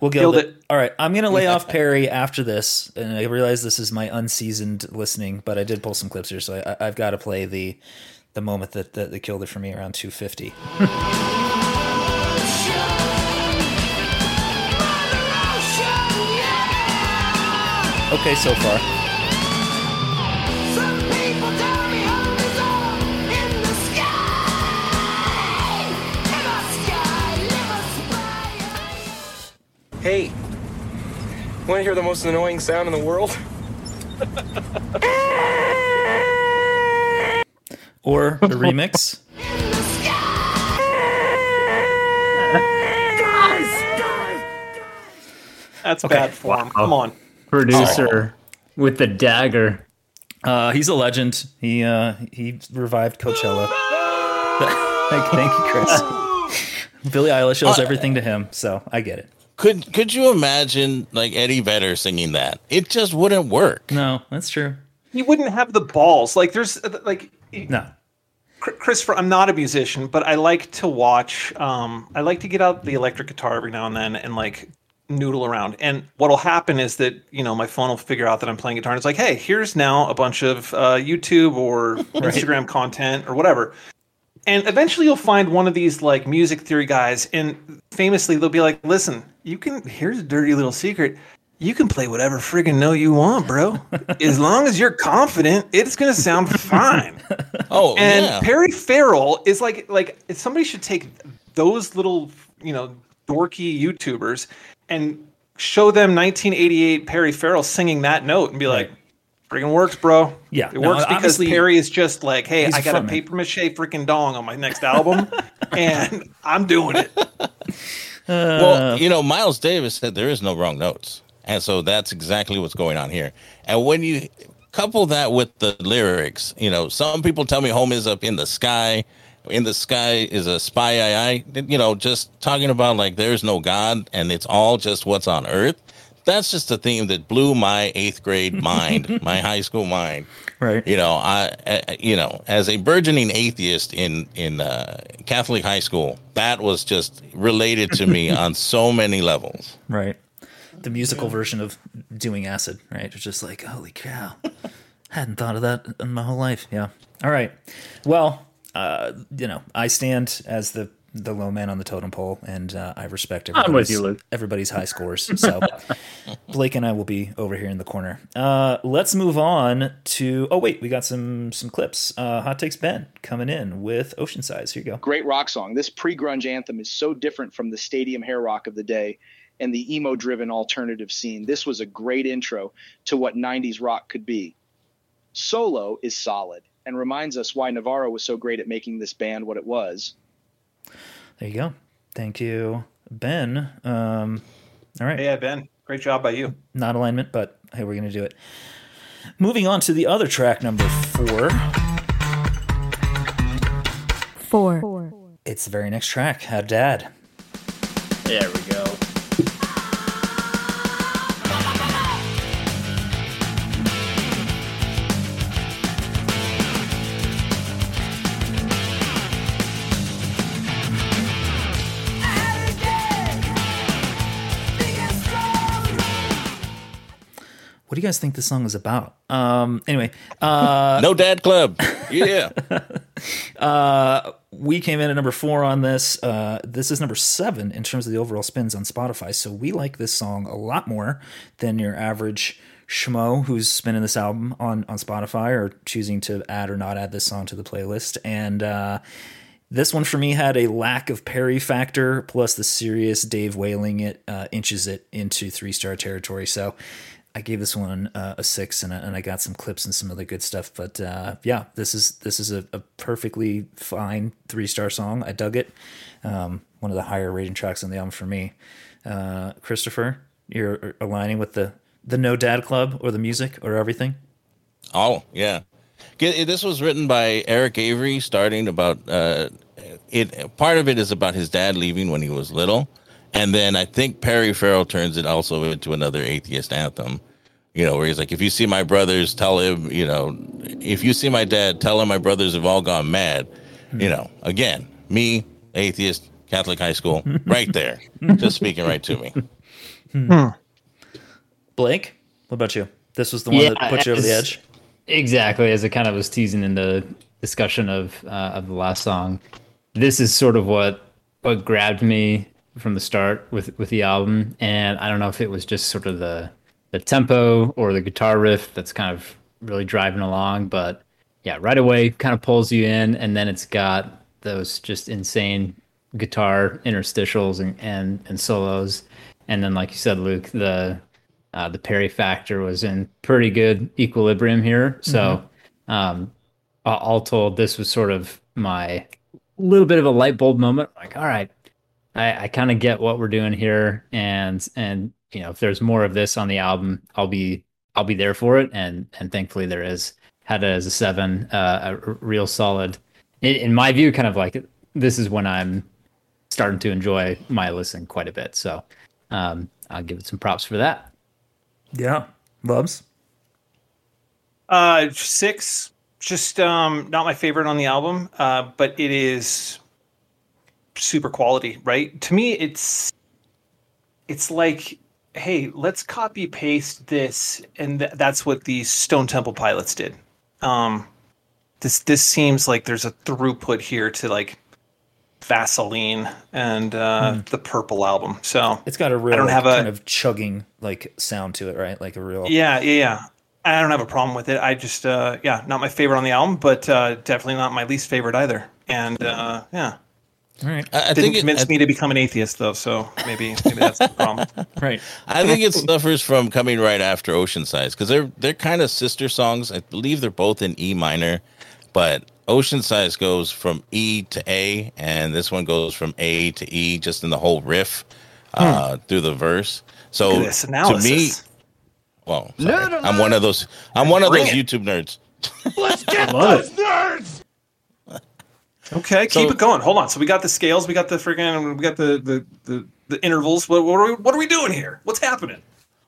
We'll gild, Gild it. it. All right. I'm going to lay off Perry after this. And I realize this is my unseasoned listening, but I did pull some clips here. So I, I've got to play the the moment that, that, that killed it for me around 250. okay, so far. Hey, want to hear the most annoying sound in the world? Or the remix. that's bad form come on Producer with the dagger. Uh, he's a legend. He uh, he revived Coachella. thank, thank you, Chris. Billie Eilish owes everything to him, so I get it. Could could you imagine like Eddie Vedder singing that? It just wouldn't work. No, that's true. you wouldn't have the balls like there's uh, like No. Chr- Christopher, I'm not a musician, but I like to watch. Um, I like to get out the electric guitar every now and then and like noodle around. And what'll happen is that you know my phone will figure out that I'm playing guitar, and it's like, hey, here's now a bunch of uh, YouTube or Instagram content or whatever. And eventually, you'll find one of these like music theory guys, and famously, they'll be like, "Listen, you can. Here's a dirty little secret." You can play whatever friggin' note you want, bro. as long as you're confident, it's gonna sound fine. Oh And yeah. Perry Farrell is like like somebody should take those little you know dorky YouTubers and show them 1988 Perry Farrell singing that note and be like, "Freaking works, bro." Yeah, it no, works because obviously- Perry is just like, "Hey, I got a paper mache freaking dong on my next album, and I'm doing it." well, uh. you know, Miles Davis said there is no wrong notes. And so that's exactly what's going on here. And when you couple that with the lyrics, you know, some people tell me home is up in the sky. In the sky is a spy I, I you know, just talking about like there's no God and it's all just what's on earth. That's just a theme that blew my eighth grade mind, my high school mind. Right. You know, I, I you know, as a burgeoning atheist in in uh, Catholic high school, that was just related to me on so many levels. Right. The musical version of doing acid, right? It's just like, holy cow. Hadn't thought of that in my whole life. Yeah. All right. Well, uh, you know, I stand as the the low man on the totem pole, and uh, I respect I'm with everybody's, you, Luke. everybody's high scores. So Blake and I will be over here in the corner. Uh, let's move on to. Oh wait, we got some some clips. Uh, Hot takes Ben coming in with Ocean Size. Here you go. Great rock song. This pre-grunge anthem is so different from the stadium hair rock of the day and the emo-driven alternative scene. This was a great intro to what 90s rock could be. Solo is solid and reminds us why Navarro was so great at making this band what it was. There you go. Thank you, Ben. Um, all right. Yeah, Ben. Great job by you. Not alignment, but hey, we're going to do it. Moving on to the other track, number four. Four. It's the very next track, Had a Dad. There we go. What do you guys think this song is about? Um, anyway, uh, no Dad Club. Yeah. uh, we came in at number four on this. Uh, this is number seven in terms of the overall spins on Spotify. So we like this song a lot more than your average schmo who's spinning this album on on Spotify or choosing to add or not add this song to the playlist. And uh, this one for me had a lack of Perry factor, plus the serious Dave wailing it uh, inches it into three star territory. So I gave this one uh, a six, and I, and I got some clips and some other good stuff. But uh, yeah, this is this is a, a perfectly fine three star song. I dug it. Um, one of the higher rating tracks on the album for me. Uh, Christopher, you're aligning with the the No Dad Club or the music or everything. Oh yeah, this was written by Eric Avery. Starting about uh, it. Part of it is about his dad leaving when he was little, and then I think Perry Farrell turns it also into another atheist anthem. You know, where he's like, if you see my brothers, tell him. You know, if you see my dad, tell him my brothers have all gone mad. You know, again, me, atheist, Catholic high school, right there, just speaking right to me. Hmm. Blake, what about you? This was the one that put you over the edge. Exactly, as I kind of was teasing in the discussion of uh, of the last song. This is sort of what what grabbed me from the start with with the album, and I don't know if it was just sort of the the tempo or the guitar riff that's kind of really driving along, but yeah, right away kind of pulls you in, and then it's got those just insane guitar interstitials and and, and solos, and then like you said, Luke, the uh, the Perry factor was in pretty good equilibrium here. So, um, all told, this was sort of my little bit of a light bulb moment. Like, all right, I, I kind of get what we're doing here, and and you know, if there's more of this on the album, I'll be I'll be there for it. And and thankfully there is. Had it as a seven, uh, a r- real solid. In, in my view, kind of like this is when I'm starting to enjoy my listen quite a bit. So, um, I'll give it some props for that. Yeah, loves. Uh, six. Just um, not my favorite on the album, uh, but it is super quality, right? To me, it's it's like, hey, let's copy paste this, and th- that's what the Stone Temple Pilots did. Um, this this seems like there's a throughput here to like Vaseline and uh, Hmm. the Purple album. So It's got a real I don't like, have a kind of chugging like sound to it, right? Like a real yeah, yeah, yeah. I don't have a problem with it. I just, uh, yeah, not my favorite on the album, but uh, definitely not my least favorite either. And uh, yeah, All right. I, I didn't think it, convince I, me to become an atheist though, so maybe maybe that's the problem. right. I think it suffers from coming right after Ocean Size because they're they're kind of sister songs. I believe they're both in E minor, but Ocean Size goes from E to A, and this one goes from A to E, just in the whole riff uh, through the verse. So Look at this to me, analysis. well, sorry, I'm one of those. I'm one of Bring those it. YouTube nerds. Let's get love those nerds! Okay, So- keep it going. Hold on. So we got the scales, we got the freaking, we got the the the, the intervals. What, what are we what are we doing here? What's happening?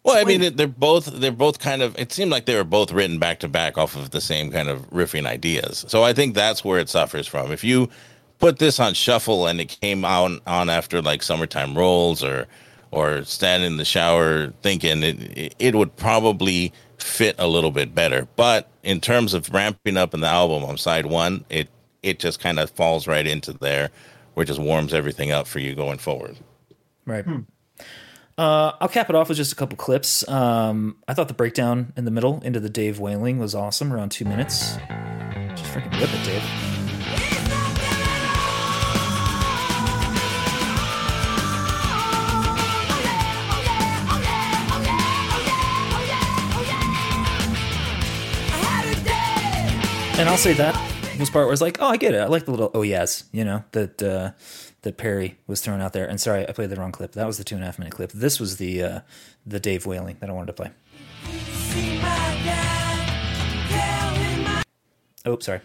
Well, I mean, they're both they're both kind of. It seemed like they were both written back to back off of the same kind of riffing ideas. So I think that's where it suffers from. If you put this on shuffle and it came out on after like summertime rolls or or stand in the shower thinking it it, it would probably fit a little bit better. But in terms of ramping up in the album on side one, it it just kind of falls right into there, where it just warms everything up for you going forward. Right. Uh, I'll cap it off with just a couple clips. Um, I thought the breakdown in the middle into the Dave wailing was awesome, around two minutes. Just freaking whip it, Dave. And I'll say that was part where I was like, oh, I get it. I like the little oh yes, you know, that uh, that Perry was thrown out there. And sorry, I played the wrong clip. That was the two and a half minute clip. This was the uh, the Dave wailing that I wanted to play. Oh, sorry.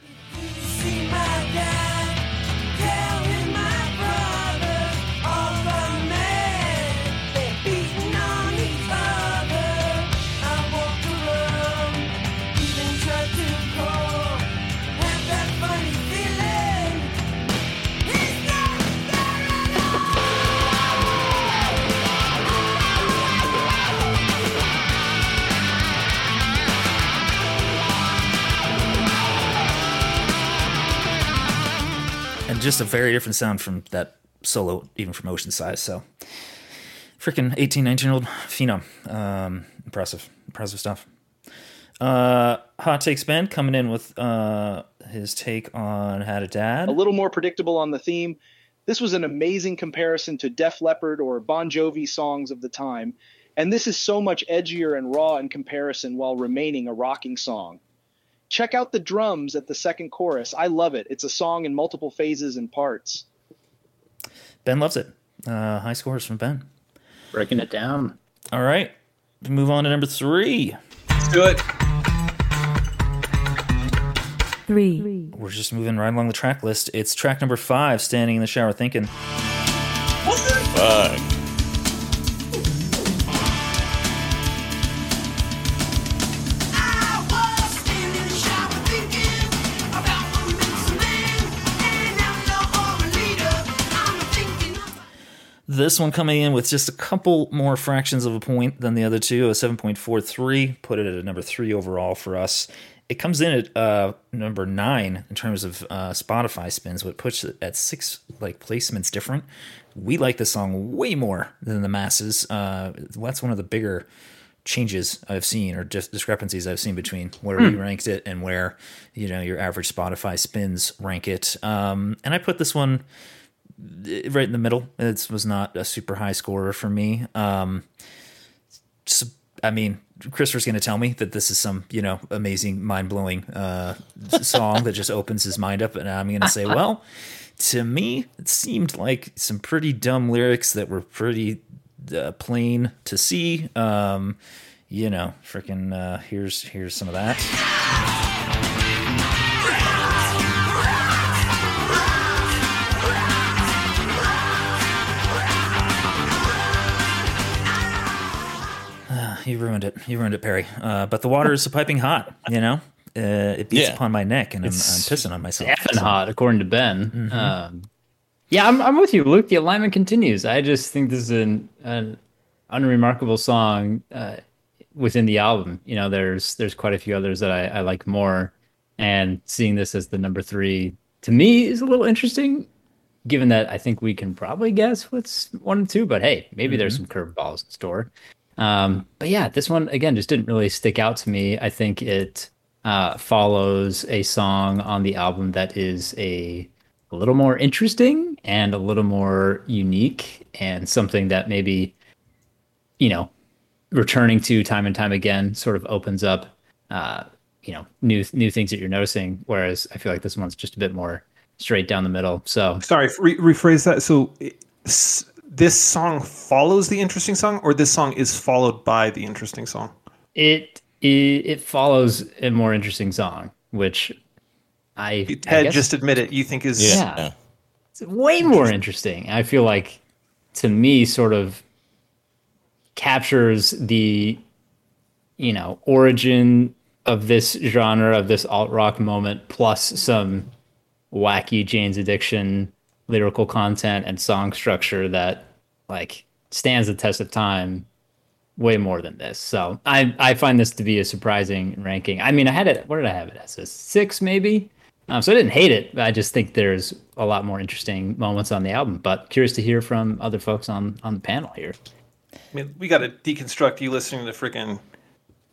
Just a very different sound from that solo, even from Ocean Size. So, freaking 18, 19 year old phenom. Um, impressive, impressive stuff. Uh, Hot Takes Ben coming in with uh, his take on Had a Dad. A little more predictable on the theme. This was an amazing comparison to Def Leppard or Bon Jovi songs of the time, and this is so much edgier and raw in comparison while remaining a rocking song. Check out the drums at the second chorus. I love it. It's a song in multiple phases and parts. Ben loves it. Uh, high scores from Ben. Breaking it down. All right. Move on to number three. Let's do it. Three. We're just moving right along the track list. It's track number five, Standing in the Shower Thinking. Fuck. This one coming in with just a couple more fractions of a point than the other two, a 7.43, put it at a number three overall for us. It comes in at uh, number nine in terms of uh, Spotify spins, what puts it at six like placements different. We like the song way more than the masses. Uh, that's one of the bigger changes I've seen or just discrepancies I've seen between where we ranked it and where you know your average Spotify spins rank it. Um, and I put this one right in the middle. It was not a super high scorer for me. Um, so, I mean, Christopher's going to tell me that this is some, you know, amazing, mind blowing uh, song that just opens his mind up. And I'm going to say, well, to me, it seemed like some pretty dumb lyrics that were pretty uh, plain to see. Um, you know, freaking, uh, here's, here's some of that. You ruined it. You ruined it, Perry. Uh, but the water is piping hot. You know, uh, it beats Yeah. upon my neck, and I'm, I'm pissing on myself. Effing So- hot, according to Ben. Um, yeah, I'm, I'm with you, Luke. The alignment continues. I just think this is an, an unremarkable song uh, within the album. You know, there's there's quite a few others that I, I like more, and seeing this as the number three to me is a little interesting. Given that I think we can probably guess what's one and two, but hey, maybe there's some curveballs in store. Um, but yeah, this one again just didn't really stick out to me. I think it uh, follows a song on the album that is a, a little more interesting and a little more unique and something that maybe, you know, returning to time and time again sort of opens up, uh, you know, new new things that you're noticing. Whereas I feel like this one's just a bit more straight down the middle. So Sorry, re- rephrase that. So this song follows the interesting song, or this song is followed by the interesting song? it it, it follows a more interesting song, which I, I Ted, guess- just admit it. You think is Yeah. It's way more interesting. I feel like to me sort of captures the you know origin of this genre of this alt rock moment plus some wacky Jane's addiction lyrical content and song structure that like stands the test of time way more than this. So I I find this to be a surprising ranking. I mean, I had it. Where did I have it as a six maybe? Um, so I didn't hate it. I just think there's a lot more interesting moments on the album. But curious to hear from other folks on on the panel here. I mean, we got to deconstruct you listening to freaking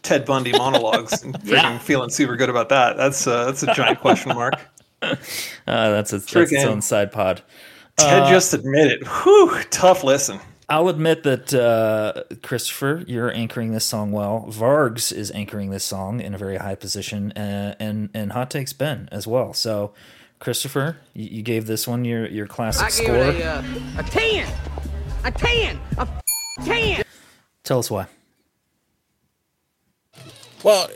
Ted Bundy monologues and freaking Yeah. feeling super good about that. That's uh, that's a giant question mark. Uh, that's, its, that's its own side pod. Ted Uh, just admitted. Whew, tough listen. I'll admit that uh, Christopher, you're anchoring this song well. Vargs is anchoring this song in a very high position, uh, and and hot takes Ben as well. So, Christopher, you, you gave this one your your classic I give score. it a, uh, a 10. A 10. A 10. Tell us why. Well,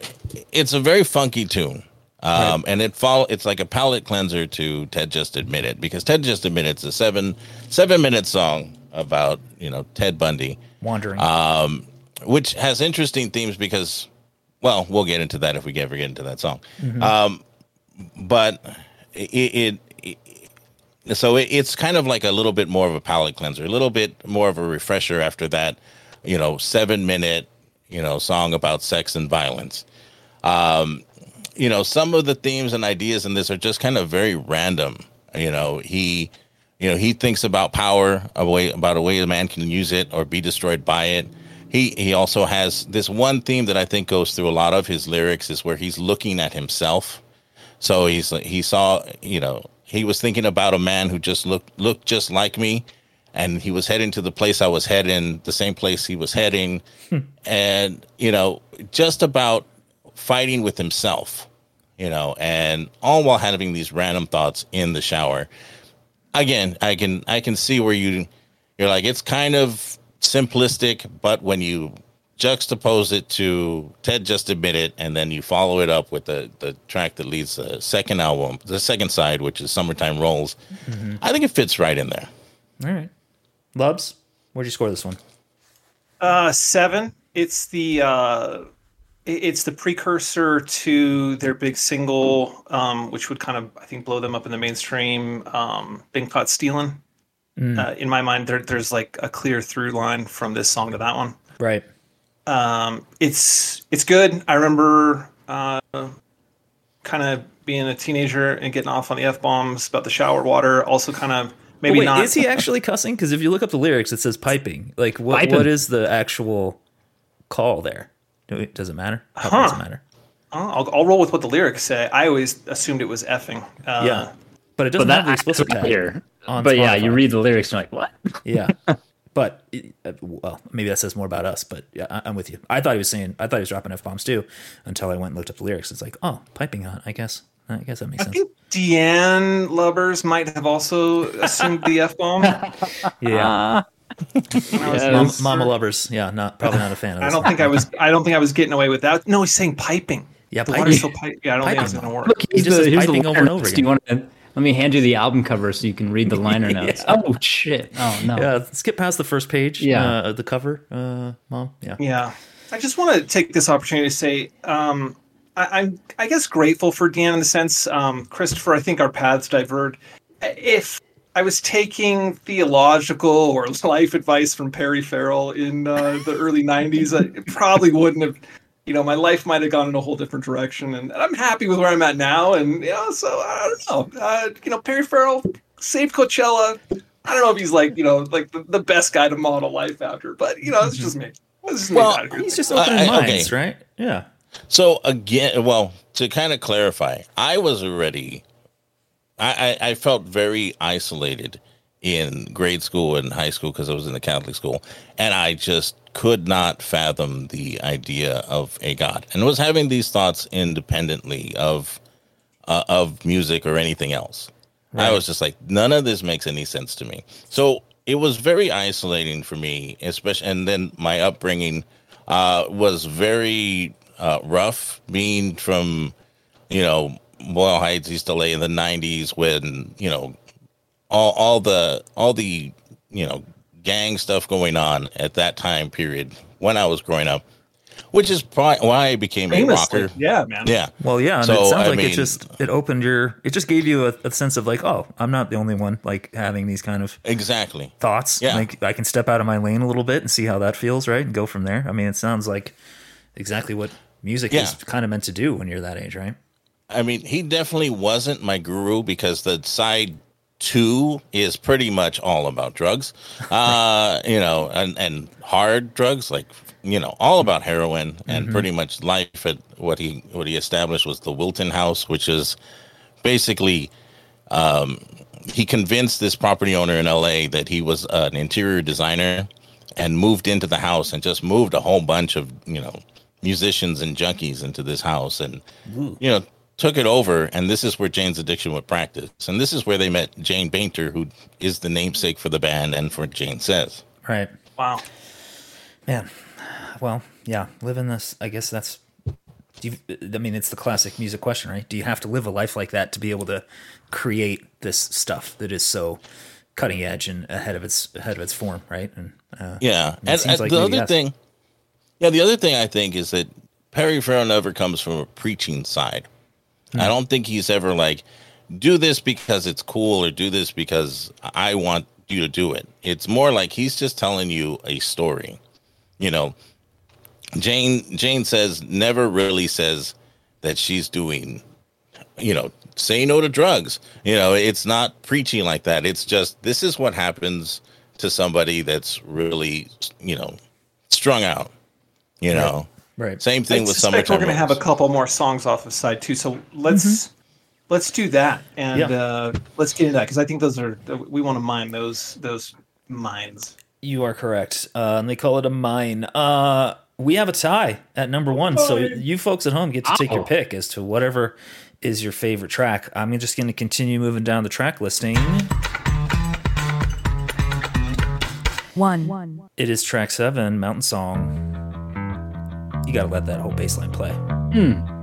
it's a very funky tune. Um, and it follow it's like a palate cleanser to Ted Just Admit It because Ted Just Admit It's a seven seven minute song about you know Ted Bundy Wandering. um, which has interesting themes because well we'll get into that if we ever get into that song Mhm. um, but it, it, it so it, it's kind of like a little bit more of a palate cleanser a little bit more of a refresher after that you know seven minute you know song about sex and violence um, you know some of the themes and ideas in this are just kind of very random. You know he you know he thinks about power a way about a way a man can use it or be destroyed by it. He he also has this one theme that i think goes through a lot of his lyrics is where he's looking at himself. So he's he saw you know he was thinking about a man who just looked looked just like me and he was heading to the place i was heading the same place he was heading. Hmm. And you know just about fighting with himself you know and all while having these random thoughts in the shower again i can i can see where you you're like it's kind of simplistic but when you juxtapose it to ted just admit it and then you follow it up with the the track that leads the second album the second side which is summertime rolls Mhm. i think it fits right in there All right, Lubs, where'd you score this one? Uh, seven. It's the uh, it- it's the precursor to their big single, um, which would kind of I think blow them up in the mainstream. Um, Been Caught Stealing. Mm. Uh, in my mind, there, there's like a clear through line from this song to that one. Right. Um, it's it's good. I remember uh, kind of being a teenager and getting off on the f bombs about the shower water. Also, kind of maybe wait, not. is he actually cussing? Because if you look up the lyrics, it says piping. Like, what Piping. what is the actual call there? Do it- Does it matter? How Huh. Doesn't matter? I'll, I'll roll with what the lyrics say. I always assumed it was effing. Uh, yeah, but it doesn't But have the explicit tag. here. on But yeah, you read the lyrics and you're like, what? yeah, but uh, well, maybe that says more about us. But yeah, I, I'm with you. I thought he was saying. I thought he was dropping f bombs too, until I went and looked up the lyrics. It's like, oh, piping hot. I guess. I guess that makes I sense. think Deanne Lubbers might have also assumed the f bomb. Yeah. Yes. Mom, mama lovers. Yeah, not probably not a fan of this. I don't think I was. I don't think I was getting away with that. No, he's saying piping. Yeah, the piping. water's so pipe. Yeah, I don't think it's Piping. gonna work. Look, He here's just the, says here's the piping over and over liner notes. Do you want to? Let me hand you the album cover so you can read the liner notes. Oh shit! Oh no. Yeah, skip past the first page. Yeah. uh, the cover, uh, mom. Yeah, Yeah, I just want to take this opportunity to say um, I, I'm, I guess, grateful for Dan in the sense, um, Christopher. I think our paths diverged. If I was taking theological or life advice from Perry Farrell in uh, the early '90s, I probably wouldn't have. You know, my life might have gone in a whole different direction, and I'm happy with where I'm at now. And you know, so I don't know. Uh, you know, Perry Farrell saved Coachella. I don't know if he's like you know like the, the best guy to model life after, but you know, it's just me. It's just Well, out here. he's just Uh, opening I- minds, okay. right? Yeah. So again, well, to kind of clarify, I was already, I, I, I felt very isolated in grade school and high school because I was in the Catholic school, and I just could not fathom the idea of a God, and was having these thoughts independently of, uh, of music or anything else. I was just like, none of this makes any sense to me. So it was very isolating for me, especially, and then my upbringing uh, was very uh, rough, being from, you know, Boyle Heights, East LA in the '90s, when you know, all all the all the you know gang stuff going on at that time period when I was growing up, which is probably why I became a rocker. yeah, man. Yeah. Well, yeah, and So, it sounds I like mean- it just it opened your it just gave you a, a sense of like, oh, I'm not the only one like having these kind of Exactly. thoughts. Yeah. Like I can step out of my lane a little bit and see how that feels, right? And go from there. I mean, it sounds like exactly what music Yeah. is kind of meant to do when you're that age, right? I mean, he definitely wasn't my guru because the side two is pretty much all about drugs, uh, you know, and, and hard drugs, like, you know, all about heroin and Mhm. pretty much life at what he, what he established was the Wilton house, which is basically, um, he convinced this property owner in LA that he was an interior designer and moved into the house and just moved a whole bunch of, you know, musicians and junkies into this house and, Ooh. you know, took it over. And this is where Jane's Addiction would practice. And this is where they met Jane Bainter, who is the namesake for the band and for Jane Says. Right. Wow. Man. Well, yeah. Living this, I guess that's. Do you, I mean, it's the classic music question, right? Do you have to live a life like that to be able to create this stuff that is so cutting edge and ahead of its ahead of its form, right? And uh, Yeah, it and, seems and like the other yes. thing, yeah, the other thing I think is that Perry Farrell never comes from a preaching side. Hmm. I don't think he's ever like, do this because it's cool or do this because I want you to do it. It's more like he's just telling you a story. You know, Jane Jane says never really says that she's doing you know, say no to drugs. You know, it's not preaching like that. It's just this is what happens to somebody that's really, you know, strung out. You know, right? Same thing I with suspect summertime. We're going to have a couple more songs off of side two, so let's let's do that and Yeah. uh, let's get into that because I think those are we want to mine those those mines. You are correct. Uh, and they call it a mine. Uh, we have a tie at number one. So you folks at home get to take your Oh. pick as to whatever is your favorite track. I'm just going to continue moving down the track listing. One. It is track seven, Mountain Song. You got to let that whole bass line play. Hmm.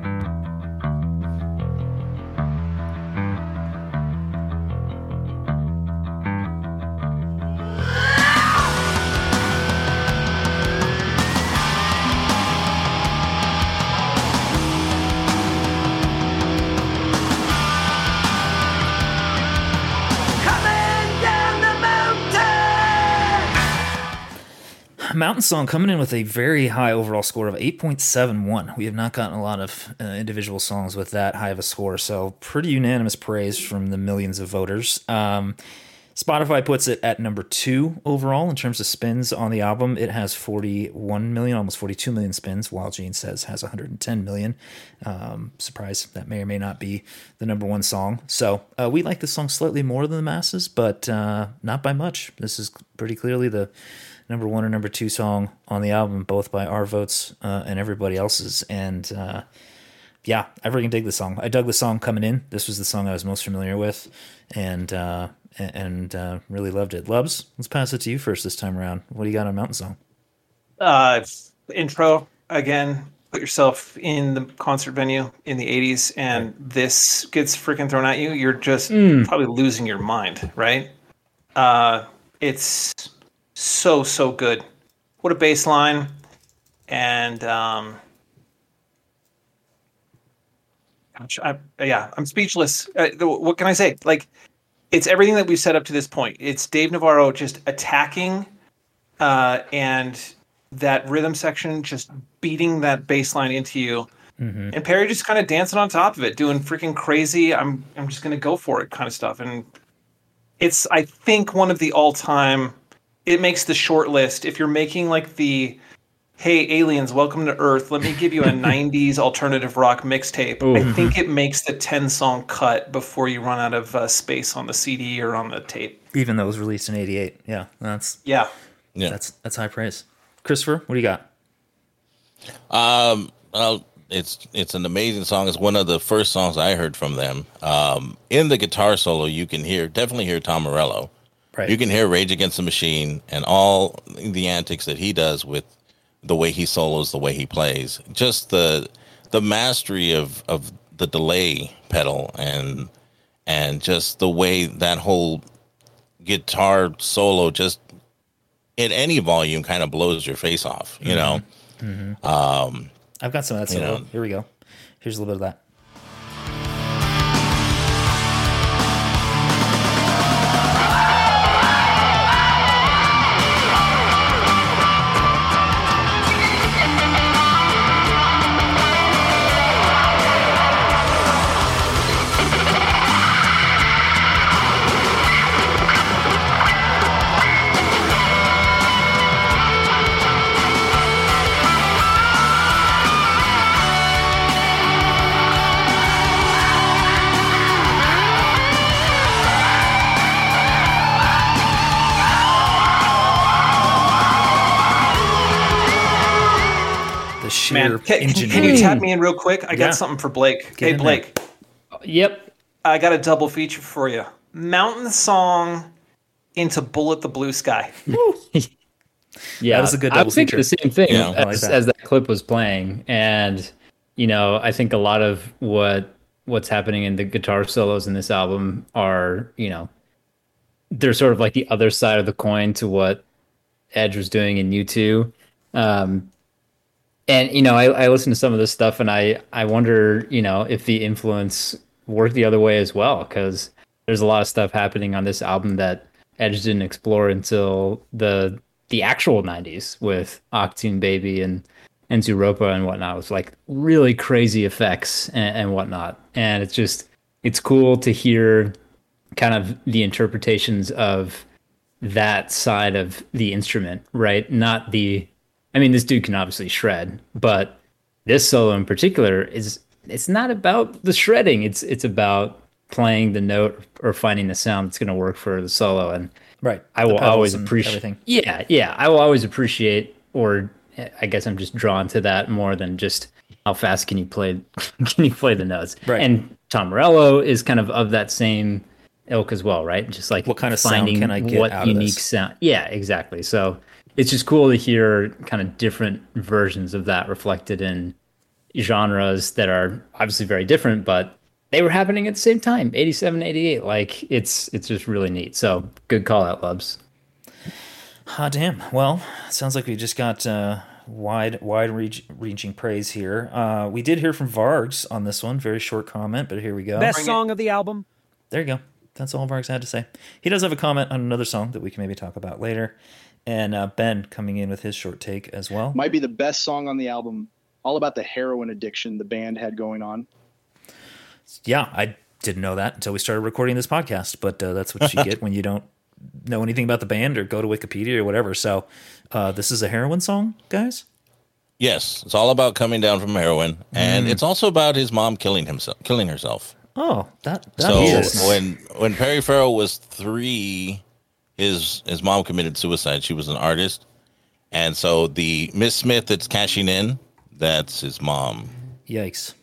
Mountain Song coming in with a very high overall score of 8.71. We have not gotten a lot of uh, individual songs with that high of a score, so pretty unanimous praise from the millions of voters. Um, Spotify puts it at number two overall in terms of spins on the album. It has 41 million, almost 42 million spins, while Jane says has 110 million. Um, surprise, that may or may not be the number one song. So uh, we like this song slightly more than the masses, but uh, not by much. This is pretty clearly the number one or number two song on the album, both by our votes uh, and everybody else's. And uh, yeah, I freaking dig the song. I dug the song coming in. This was the song I was most familiar with, and uh, and uh, really loved it. Lubs, let's pass it to you first this time around. What do you got on Mountain Song? Uh, intro again. Put yourself in the concert venue in the '80s, and this gets freaking thrown at you. You're just Mm. probably losing your mind, right? Uh, it's so so good. What a bass line, and um, gosh, I, yeah, I'm speechless. Uh, what can I say? Like, it's everything that we've set up to this point. It's Dave Navarro just attacking, uh, and that rhythm section just beating that bass line into you. Mm-hmm. And Perry just kind of dancing on top of it, doing freaking crazy. I'm I'm just gonna go for it kind of stuff. And it's I think one of the all time. It makes the short list. If you're making like the hey aliens, welcome to Earth. Let me give you a '90s alternative rock mixtape. I think it makes the 10 song cut before you run out of uh, space on the CD or on the tape. Even though it was released in '88, yeah, that's Yeah. Yeah. that's that's high praise. Christopher, what do you got? Um, well, it's it's an amazing song. It's one of the first songs I heard from them. Um, in the guitar solo, you can hear definitely hear Tom Morello. Right. You can hear Rage Against the Machine and all the antics that he does with the way he solos, the way he plays. Just the the mastery of of the delay pedal and and just the way that whole guitar solo just in any volume kind of blows your face off. You know. Mhm. Um, I've got some of that you solo. know. Here we go. Here's a little bit of that. Can, can, ingenuity. can you tap me in real quick? I Yeah. got something for Blake. Get hey, in there. Blake. Yep. I got a double feature for you. Mountain Song into Bullet the Blue Sky. Yeah, That was a good I double was thinking feature. the same thing Yeah, I like as, that. as that clip was playing, and you know, I think a lot of what what's happening in the guitar solos in this album are, you know, they're sort of like the other side of the coin to what Edge was doing in U2. Um, and you know, I, I listen to some of this stuff, and I I wonder, you know, if the influence worked the other way as well, because there's a lot of stuff happening on this album that Edge didn't explore until the the actual '90s with Achtung Baby and and Zooropa and whatnot. It was like really crazy effects and, and whatnot, and it's just it's cool to hear kind of the interpretations of that side of the instrument, right? Not the I mean, this dude can obviously shred, but this solo in particular is it's not about the shredding. It's it's about playing the note or finding the sound that's going to work for the solo. And Right. I will always appreciate. everything. Yeah, yeah, I will always appreciate, or I guess I'm just drawn to that more than just how fast can you play can you play the notes. Right. And Tom Morello is kind of of that same ilk as well, right? Just like What kind of sound can I get what unique sound. Yeah, exactly. So it's just cool to hear kind of different versions of that reflected in genres that are obviously very different, but they were happening at the same time, 87, 88. Like it's it's just really neat. So good call out, Lubs. Ah, damn. Well, sounds like we just got uh, wide, wide reach, reaching praise here. Uh, we did hear from Vargs on this one. Very short comment, but here we go. Best song of the album. There you go. That's all Vargs had to say. He does have a comment on another song that we can maybe talk about later. And uh, Ben coming in with his short take as well. Might be the best song on the album. All about the heroin addiction the band had going on. Yeah, I didn't know that until we started recording this podcast, but uh, that's what you get when you don't know anything about the band or go to Wikipedia or whatever. So, uh, this is a heroin song, guys. Yes, it's all about coming down from heroin, and Mm. it's also about his mom killing himself, killing herself. Oh, that, that so is- when when Perry Farrell was three, his his mom committed suicide. She was an artist, and so the Miss Smith that's cashing in, that's his mom. Yikes.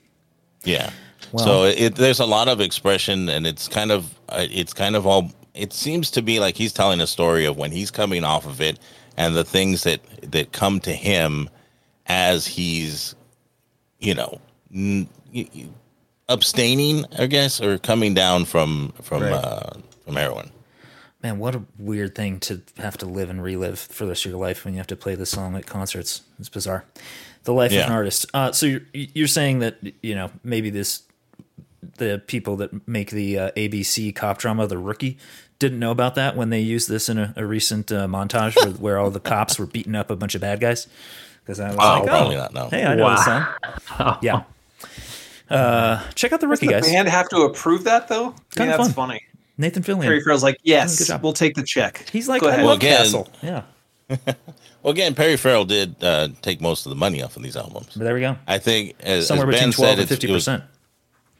Yeah. So it, there's a lot of expression, and it's kind of uh, it's kind of all. It seems to be like he's telling a story of when he's coming off of it, and the things that that come to him as he's, you know, n- abstaining, I guess, or coming down from from Right. uh, from heroin. Man, what a weird thing to have to live and relive for the rest of your life when you have to play this song at concerts. It's bizarre. The life of an artist. Uh, so you're, you're saying that you know maybe this the people that make the uh, ABC cop drama, The Rookie, didn't know about that when they used this in a, a recent uh, montage where, where all the cops were beating up a bunch of bad guys. Because I was Oh, like, probably oh, not, no. Hey, I know this song. Yeah. Uh, check out The Does Rookie, the guys. band have to approve that though? I mean, Kinda that's fun. funny. Nathan Fillion. Perry Farrell's like, yes, we'll take the check. He's like, Go ahead. Well, again- Castle. Yeah. Well, again, Perry Farrell did uh, take most of the money off of these albums. But there we go. I think as, Somewhere as between Ben 12 said, and it was- 50%.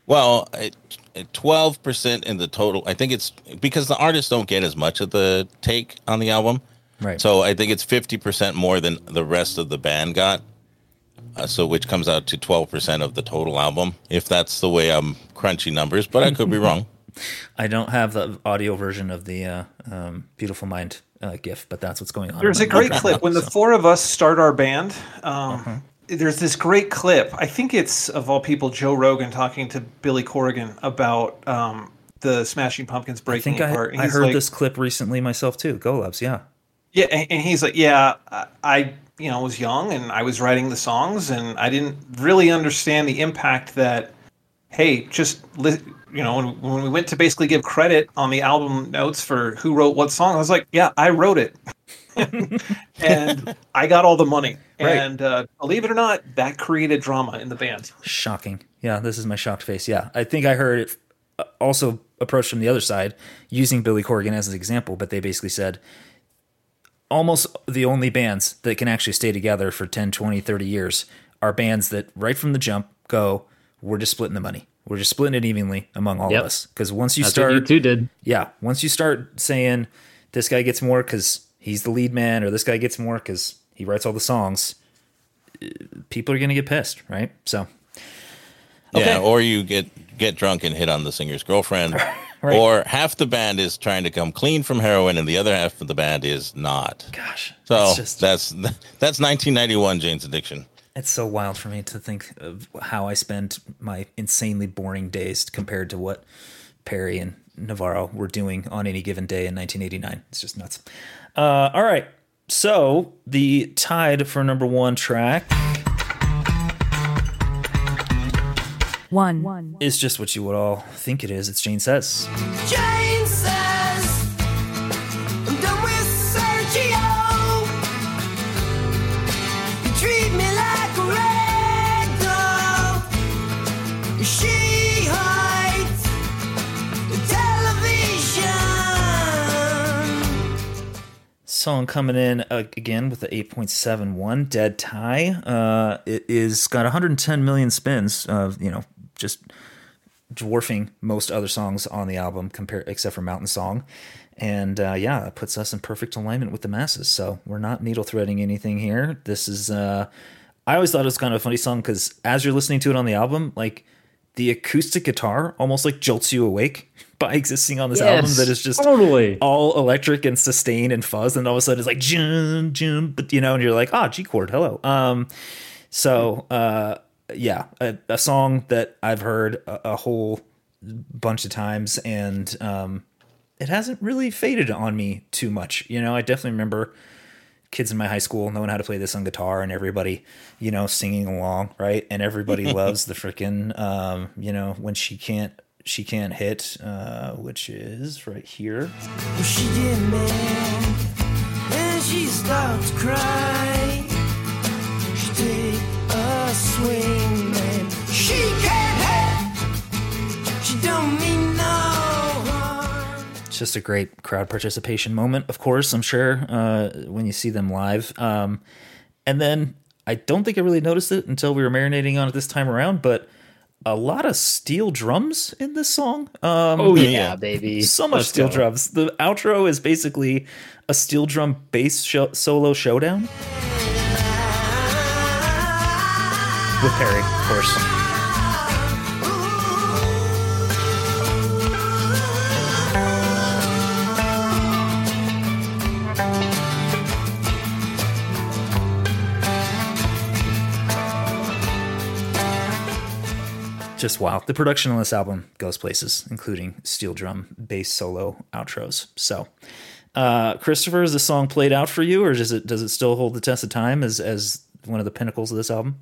Well, twelve percent in the total. I think it's because the artists don't get as much of the take on the album, Right. So I think it's fifty percent more than the rest of the band got. Uh, so which comes out to twelve percent of the total album, if that's the way I'm crunching numbers. But I could be wrong. I don't have the audio version of the uh, um, "Beautiful Mind" uh, GIF, but that's what's going on. There's a great clip now, when the four of us start our band. Um, Uh-huh. There's this great clip. I think it's of all people, Joe Rogan talking to Billy Corgan about um, the Smashing Pumpkins I breaking think I, apart. And I heard like- this clip recently myself too. Go Labs, yeah. Yeah, and, and he's like, yeah, I, I, you know, was young and I was writing the songs, and I didn't really understand the impact that, hey, just li- you know, when, when we went to basically give credit on the album notes for who wrote what song, I was like, yeah, I wrote it, and I got all the money, Right. and uh, believe it or not, that created drama in the band. Shocking. Yeah, this is my shocked face. Yeah, I think I heard it uh, also approached from the other side using Billy Corgan as an example, but they basically said almost the only bands that can actually stay together for 10, 20, 30 years are bands that right from the jump go, we're just splitting the money. We're just splitting it evenly among all Yep. of us. Because once you That's start, what you two did. yeah, once you start saying this guy gets more because he's the lead man, or this guy gets more because he writes all the songs, people are going to get pissed, right? So, Yeah, or you get get drunk and hit on the singer's girlfriend, Right. or half the band is trying to come clean from heroin, and the other half of the band is not. Gosh, so it's just- that's that's 1991 Jane's Addiction. It's so wild for me to think of how I spend my insanely boring days compared to what Perry and Navarro were doing on any given day in 1989. It's just nuts. Uh, all right. So the tied for number one track One. is just what you would all think it is. It's Jane Says. Jane Song coming in uh, again with the 8.71 dead tie. Uh, it is got 110 million spins. Uh, you know, just dwarfing most other songs on the album, compare except for Mountain Song. And uh, yeah, it puts us in perfect alignment with the masses. So we're not needle threading anything here. This is. Uh, I always thought it was kind of a funny song because as you're listening to it on the album, like the acoustic guitar almost like jolts you awake by existing on this album that is just totally. all electric and sustain and fuzz and all of a sudden it's like jum jum but you know and you're like ah G chord hello. Um so uh yeah a, a song that I've heard a, a whole bunch of times and um it hasn't really faded on me too much. You know I definitely remember kids in my high school knowing how to play this on guitar and everybody you know singing along right? And everybody loves the freaking um you know when she can't she can't hit uh which is right here Well, she get mad and she starts. She take a swing she can't hit. She don't mean no harm. It's just a great crowd participation moment, of course, I'm sure, uh, when you see them live. Um, and then I don't think I really noticed it until we were marinating on it this time around, but a lot of steel drums in this song. Um, Oh, yeah, baby. So much Let's steel go. drums. The outro is basically a steel drum bass sho- solo showdown with Perry, of course. Just wow. The production on this album goes places, including steel drum, bass solo, outros. So, uh, Christopher, is the song played out for you, or does it does it still hold the test of time as as one of the pinnacles of this album?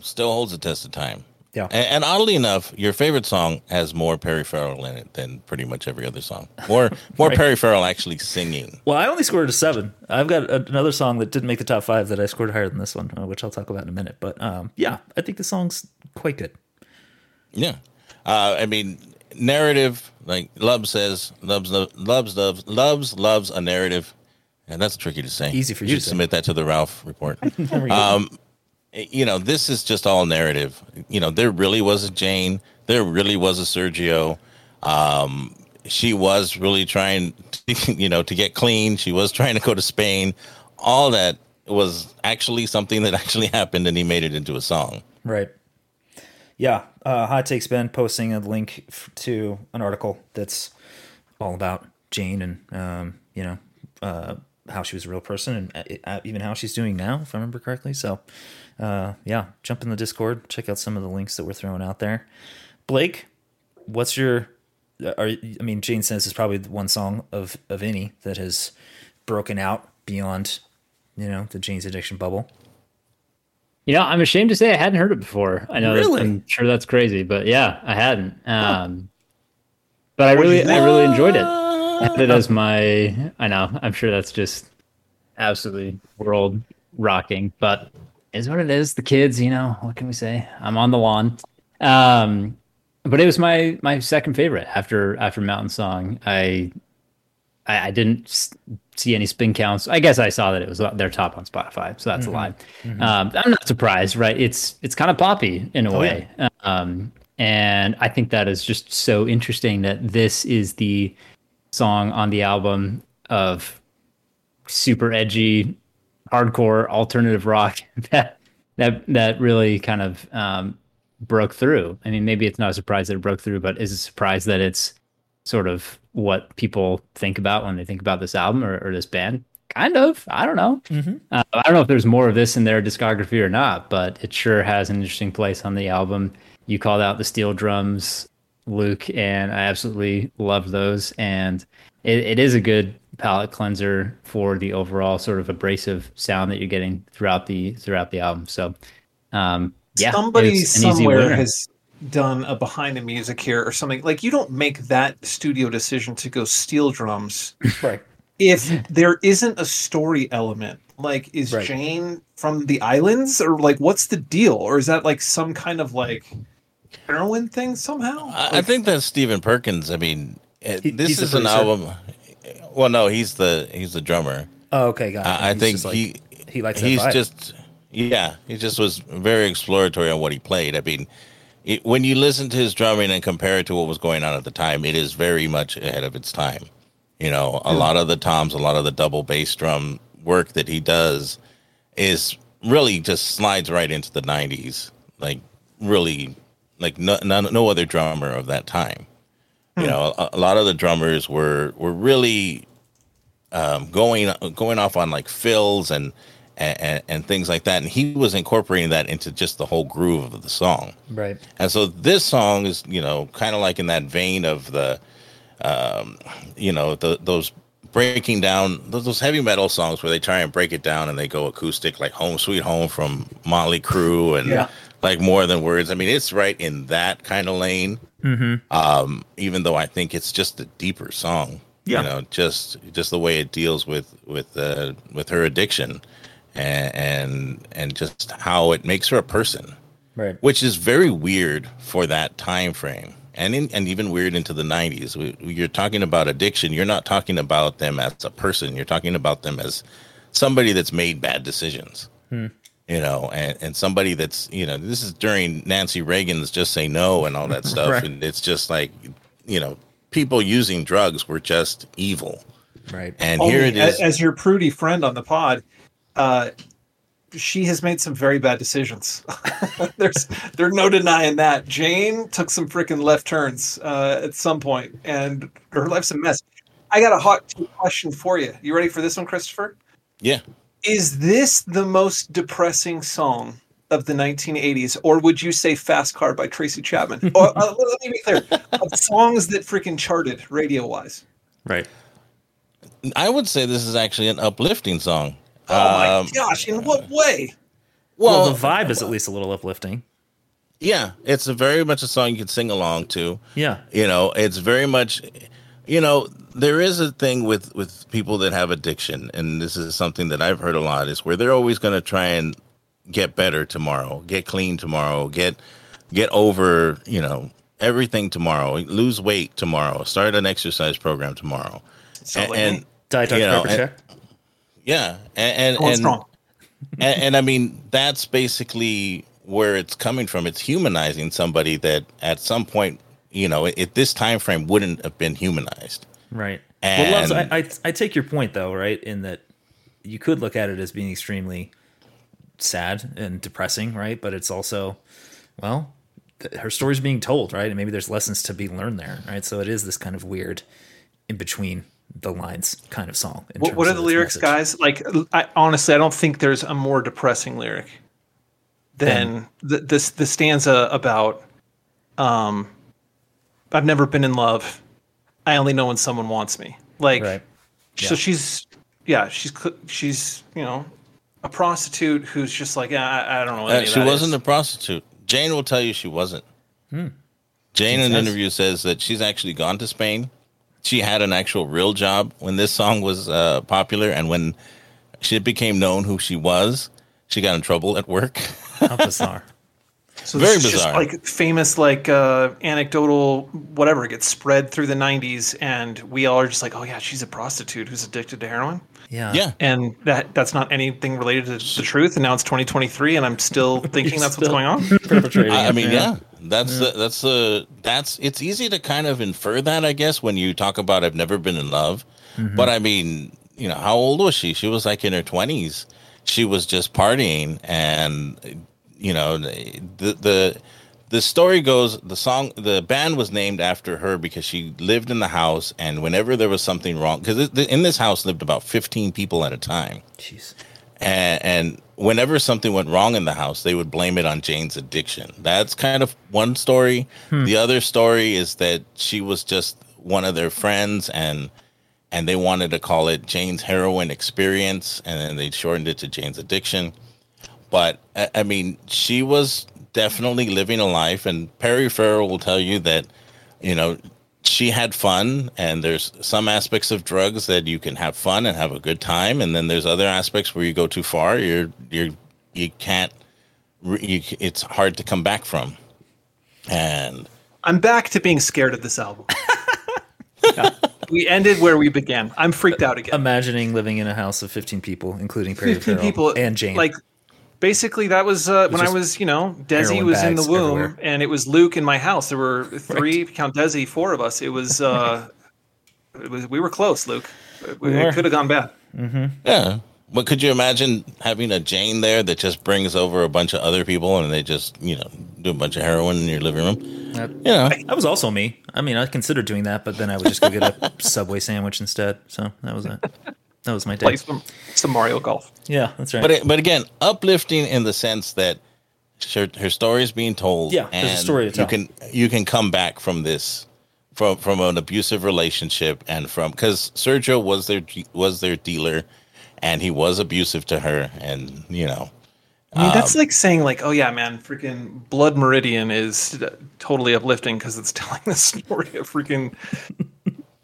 Still holds the test of time. Yeah. And, and oddly enough, your favorite song has more Perry Farrell in it than pretty much every other song. More more Right. Perry Farrell actually singing. Well, I only scored a seven. I've got a, another song that didn't make the top five that I scored higher than this one, uh, which I'll talk about in a minute. But um, yeah, I think the song's quite good. Yeah. Uh, I mean, narrative, like Lub says, loves, loves, loves, loves, loves a narrative. And that's tricky to say. Easy for you should to submit that to the Ralph report. There we go. um, you know, this is just all narrative. You know, there really was a Jane. There really was a Sergio. Um, she was really trying, to, you know, to get clean. She was trying to go to Spain. All that was actually something that actually happened, and he made it into a song. Right. Yeah. Uh, Hot Takes Ben posting a link f- to an article that's all about Jane and, um, you know, uh, how she was a real person and uh, even how she's doing now, if I remember correctly. So, uh, yeah, jump in the Discord, check out some of the links that we're throwing out there. Blake, what's your? Are I mean, Jane Says is probably one song of of any that has broken out beyond, you know, the Jane's Addiction bubble. You know, I'm ashamed to say I hadn't heard it before. I know Really? I'm sure that's crazy, but yeah, I hadn't. Um, but I What really, I really enjoyed it. I had it as my. I know. I'm sure that's just absolutely world rocking, but is what it is. The kids, you know, what can we say? I'm on the lawn. Um, but it was my my second favorite after after Mountain Song. I I, I didn't s- see any spin counts. I guess I saw that it was their top on Spotify, so that's Mhm. a lie. Mhm. Um, I'm not surprised, right? It's it's kind of poppy in a Oh, way, um, and I think that is just so interesting that this is the song on the album of super edgy hardcore alternative rock that that that really kind of um, broke through. I mean, maybe it's not a surprise that it broke through, but is a surprise that it's sort of what people think about when they think about this album or, or this band. Kind of. I don't know. Mm-hmm. Uh, I don't know if there's more of this in their discography or not, but it sure has an interesting place on the album. You called out the steel drums, Luke, and I absolutely love those. And it, it is a good palate cleanser for the overall sort of abrasive sound that you're getting throughout the throughout the album. So, um, yeah, somebody it's an easy somewhere has done a behind the music here or something. Like you don't make that studio decision to go steel drums right if there isn't a story element. Like, is Right. Jane from the islands, or like, what's the deal, or is that like some kind of like heroin thing somehow? I, I think that's Stephen Perkins. I mean, He- this is an album. Well, no, he's the he's the drummer. Oh, okay, got it. I, I think like- he he likes he's vibe. just yeah he just was very exploratory on what he played. I mean, it, when you listen to his drumming and compare it to what was going on at the time, it is very much ahead of its time. You know, a lot of the toms, a lot of the double bass drum work that he does is really just slides right into the '90s. Like really, like no no, no other drummer of that time. You know, a, a lot of the drummers were were really um, going going off on like fills and, and and things like that, and he was incorporating that into just the whole groove of the song. right. And so this song is, you know, kind of like in that vein of the, um, you know, the, those breaking down those, those heavy metal songs where they try and break it down and they go acoustic, like "Home Sweet Home" from Motley Crue, and Yeah. like more than words. I mean, it's right in that kind of lane. Mm-hmm. Um, even though I think it's just a deeper song. Yeah. You know, just just the way it deals with with uh, with her addiction, and and and just how it makes her a person Right. which is very weird for that time frame and in, and even weird into the 90s we, you're talking about addiction you're not talking about them as a person you're talking about them as somebody that's made bad decisions Hmm. You know and, and somebody that's you know this is during nancy reagan's just say no and all that stuff Right. and it's just like you know people using drugs were just evil Right. and Only here it is. As your prudy friend on the pod, uh, she has made some very bad decisions. There's there's no denying that. Jane took some freaking left turns uh, at some point, and her life's a mess. I got a hot question for you. You ready for this one, Christopher? yeah Is this the most depressing song of the 1980s, or would you say "Fast Car" by Tracy Chapman? or uh, let me be clear, of songs that freaking charted radio-wise. Right. i would say this is actually an uplifting song Oh my Um, gosh! In what way? Well, well the vibe is at least a little uplifting. Yeah, it's a very much a song you can sing along to. Yeah. You know, it's very much you know, there is a thing with with people that have addiction and this is something that I've heard a lot is where they're always going to try and get better tomorrow, get clean tomorrow, get get over, you know, everything tomorrow, lose weight tomorrow, start an exercise program tomorrow. Sounds like and. Diet Dr. you know, and- check. yeah, and and and, and, and I mean that's basically where it's coming from. It's humanizing somebody that at some point, you know, at this time frame wouldn't have been humanized. Right. And well, Loves, I, I I take your point though, right? In that you could look at it as being extremely sad and depressing, right? But it's also, well, th- her story's being told, right? And maybe there's lessons to be learned there, right? So it is this kind of weird, in between the lines kind of song. in What, what are the lyrics, message. guys? Like, I, honestly, I don't think there's a more depressing lyric than the, this the stanza about, um, "I've never been in love. I only know when someone wants me." Like, Right. so she's, yeah, she's she's you know, a prostitute who's just like, "Yeah, I, I don't know. What Uh, she wasn't is." a prostitute. Jane will tell you she wasn't. Hmm. Jane She in an interview says that she's actually gone to Spain. She had an actual real job when this song was uh, popular, and when she became known who she was, she got in trouble at work. How bizarre. So Very this is just like famous, like uh, anecdotal, whatever gets spread through the '90s, and we all are just like, "Oh yeah, she's a prostitute who's addicted to heroin." Yeah. yeah, and that that's not anything related to the truth. And now it's 2023, and I'm still thinking that's what's going on. Perpetrating. I, I mean, yeah, that's the, that's the that's it's easy to kind of infer that, I guess, when you talk about I've never been in love. Mm-hmm. But I mean, you know, how old was she? She was like in her twenties, she was just partying, and you know the the the story goes the song the band was named after her because she lived in the house and whenever there was something wrong because in this house lived about 15 people at a time. Jeez. And, and whenever something went wrong in the house they would blame it on jane's addiction. That's kind of one story. Hmm. the other story is that she was just one of their friends and and they wanted to call it jane's heroin experience and then they shortened it to jane's addiction but I- I mean, she was definitely living a life, and Perry Farrell will tell you that, you know, she had fun, and there's some aspects of drugs that you can have fun and have a good time, and then there's other aspects where you go too far, you're you're you can't, you, it's hard to come back from, and I'm back to being scared of this album. Yeah. We ended where we began. I'm freaked uh, out again. Imagining living in a house of 15 people, including Perry 15 Farrell people and Jane. Like basically that was uh, was when I was, you know, Desi was in the womb everywhere. and it was Luke in my house. There were three, count Desi, four of us. It was uh it was we were close, Luke. We it could have gone bad. Mm-hmm. yeah. But could you imagine having a Jane there that just brings over a bunch of other people and they just, you know, do a bunch of heroin in your living room? That, You know. that was also me. I mean, I considered doing that, but then I would just go get a Subway sandwich instead. So that was it. That was my day. Play some, some Mario Golf. Yeah, that's right. But it, but again, uplifting in the sense that her, her story is being told. Yeah, there's a story to tell. you can you can come back from this from from an abusive relationship and from because Sergio was their was their dealer, and he was abusive to her, and you know. I mean, that's um, like saying like, oh yeah, man, freaking Blood Meridian is totally uplifting because it's telling the story of freaking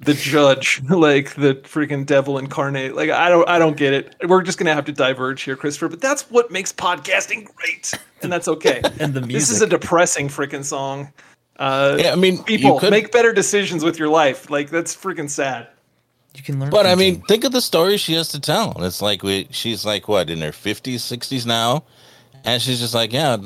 the judge, like the freaking devil incarnate. Like I don't, I don't get it. We're just gonna have to diverge here, Christopher. But that's what makes podcasting great, and that's okay. and the music. This is a depressing freaking song. Uh, Yeah, I mean, you people could- make better decisions with your life. Like that's freaking sad. You can learn. But I mean, think of the story she has to tell. It's like we, she's like what in her fifties, sixties now, and she's just like, yeah,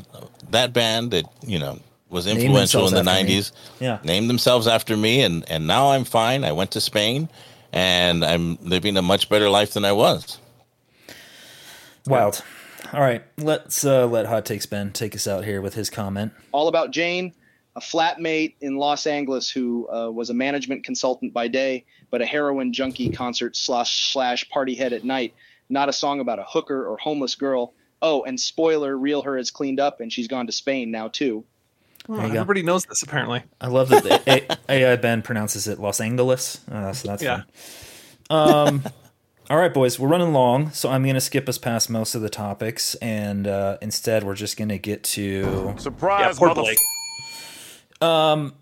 that band that you know was influential in the themselves after me. nineties, Yeah. named themselves after me, and and now I'm fine. I went to Spain, and I'm living a much better life than I was. Wild. All right, let's uh, let Hot Takes Ben take us out here with his comment. all about Jane, a flatmate in Los Angeles who uh, was a management consultant by day, but a heroin junkie concert slash slash party head at night. Not a song about a hooker or homeless girl. Oh, and spoiler, real her is cleaned up and she's gone to Spain now too. There you go. everybody knows this apparently. I love that the AI Ben pronounces it Los Angeles, uh, so that's Yeah. fun. Um, all right, boys, we're running long, so I'm going to skip us past most of the topics, and uh, instead we're just going to get to Surprise, Yeah, poor mother- Blake. um,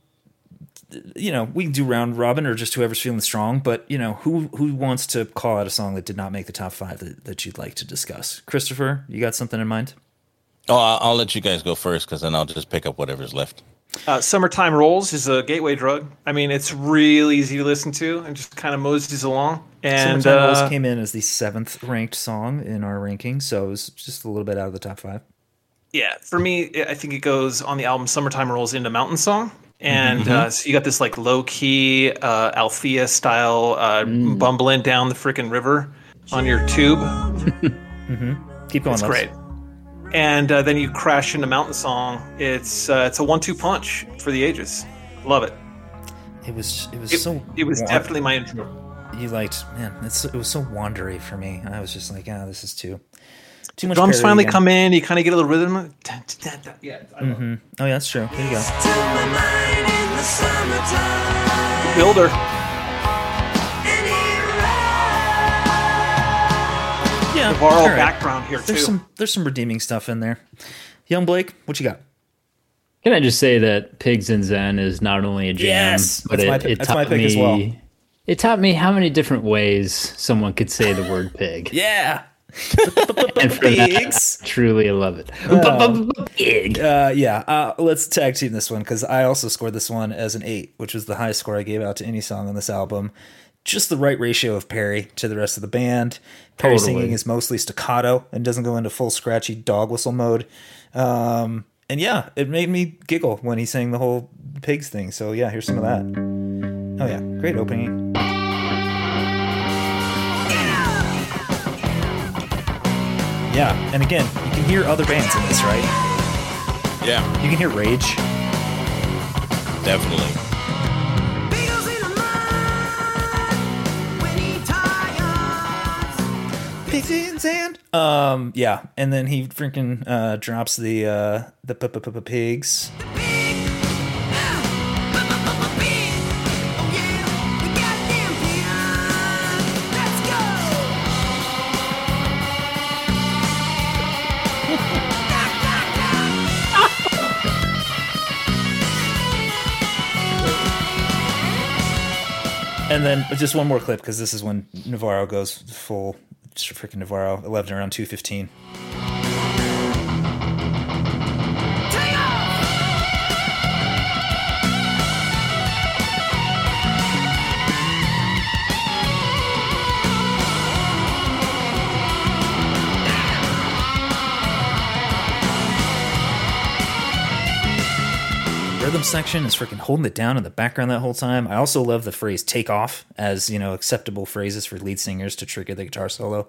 you know, we can do round robin or just whoever's feeling strong. But you know, who who wants to call out a song that did not make the top five that, that you'd like to discuss? Christopher, you got something in mind? Oh, I'll, I'll let you guys go first because then I'll just pick up whatever's left. Uh, Summertime Rolls is a gateway drug. I mean, it's real easy to listen to and just kind of moseys along. And Summertime Rolls uh, came in as the seventh ranked song in our ranking, so it was just a little bit out of the top five. yeah, for me, I think it goes on the album Summertime Rolls into Mountain Song. And Mhm. uh, so you got this like low key uh, Althea style uh, bumbling down the freaking river on your tube. Mm-hmm. Keep going. It's Lex. great. And uh, then you crash into Mountain Song. It's uh, it's a one-two punch for the ages. Love it. It was it was It, so. it was wa- definitely my intro. You liked man. It's it was so wandery for me. I was just like, ah, this is too too much. Drums finally again. come in. You kind of get a little rhythm. Yeah, I love Mhm. Oh yeah, that's true. There you go. Builder. Yeah, Navarro all right. background here There's too. some there's some redeeming stuff in there. Young Blake, what you got? Can I just say that Pigs in Zen is not only a jam, Yes! but That's it, my pick- it that's taught my pick me as well. it taught me how many different ways someone could say the word pig. Yeah. and for Pigs. that, truly I love it. Pig. Uh, yeah, uh, let's tag team this one because I also scored this one as an eight, which was the highest score I gave out to any song on this album. Just the right ratio of Perry to the rest of the band. Perry Totally. singing is mostly staccato and doesn't go into full scratchy dog whistle mode. Um, and yeah, it made me giggle when he sang the whole pigs thing. So yeah, here's some of that. Oh yeah, great opening. Yeah, and again, you can hear other bands in this, right? Yeah, You can hear Rage. definitely. Pigs in Zen. Um, yeah, and then he freaking uh, drops the uh, the pigs. And then just one more clip because this is when Navarro goes full freaking Navarro, 11 around 215. Rhythm section is freaking holding it down in the background that whole time. I also love the phrase "take off" as you know acceptable phrases for lead singers to trigger the guitar solo.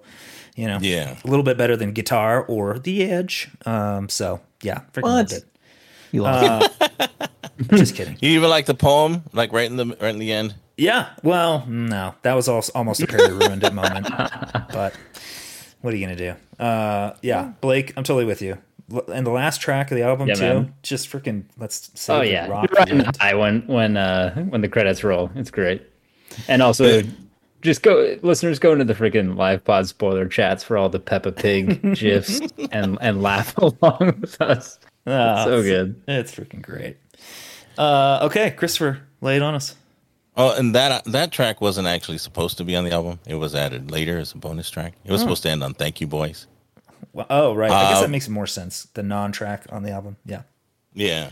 You know, Yeah. a little bit better than guitar or the edge. Um, so yeah, freaking What? loved it. You Uh, just kidding. You even like the poem, like right in the right in the end. Yeah, well, no, that was also almost a Perry ruined it moment. But what are you gonna do? Uh, yeah, Blake, I'm totally with you. L- And the last track of the album Yeah, too, man. just freaking let's say Oh yeah, rock You're right the in high when when uh when the credits roll. It's great. And also just go listeners go into the freaking live pod spoiler chats for all the Peppa Pig gifs and and laugh along with us. Ah, so it's- good. It's freaking great. Uh, okay, Christopher, lay it on us. Oh, and that that track wasn't actually supposed to be on the album. It was added later as a bonus track. It was Oh. supposed to end on "Thank You, Boys." Well, oh, right. I guess Uh, that makes more sense. The non-track on the album. Yeah. Yeah.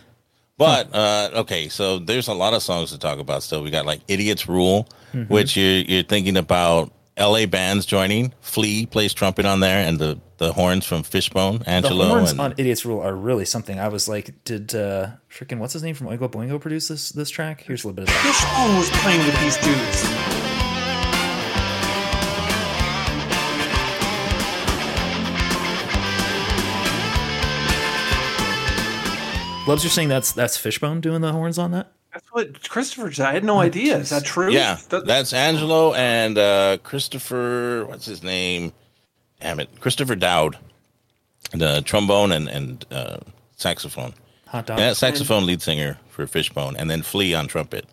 But uh, okay, so there's a lot of songs to talk about. Still, we got like "Idiots Rule," Mhm. which you're you're thinking about L.A. bands joining. Flea plays trumpet on there, and the the horns from Fishbone, Angelo, the horns and on Idiots Rule are really something. I was like, did uh freaking what's his name from Oingo Boingo produce this this track? Here's a little bit of that. Fishbone was playing with these dudes. Loves, you're saying that's that's Fishbone doing the horns on that? That's what Christopher said. I had no idea. Is that true? yeah, That- that's Angelo and uh, Christopher. What's his name? Damn it, Christopher Dowd, the trombone and and uh, saxophone. Hot dog. Yeah, saxophone lead singer for Fishbone, and then Flea on trumpet.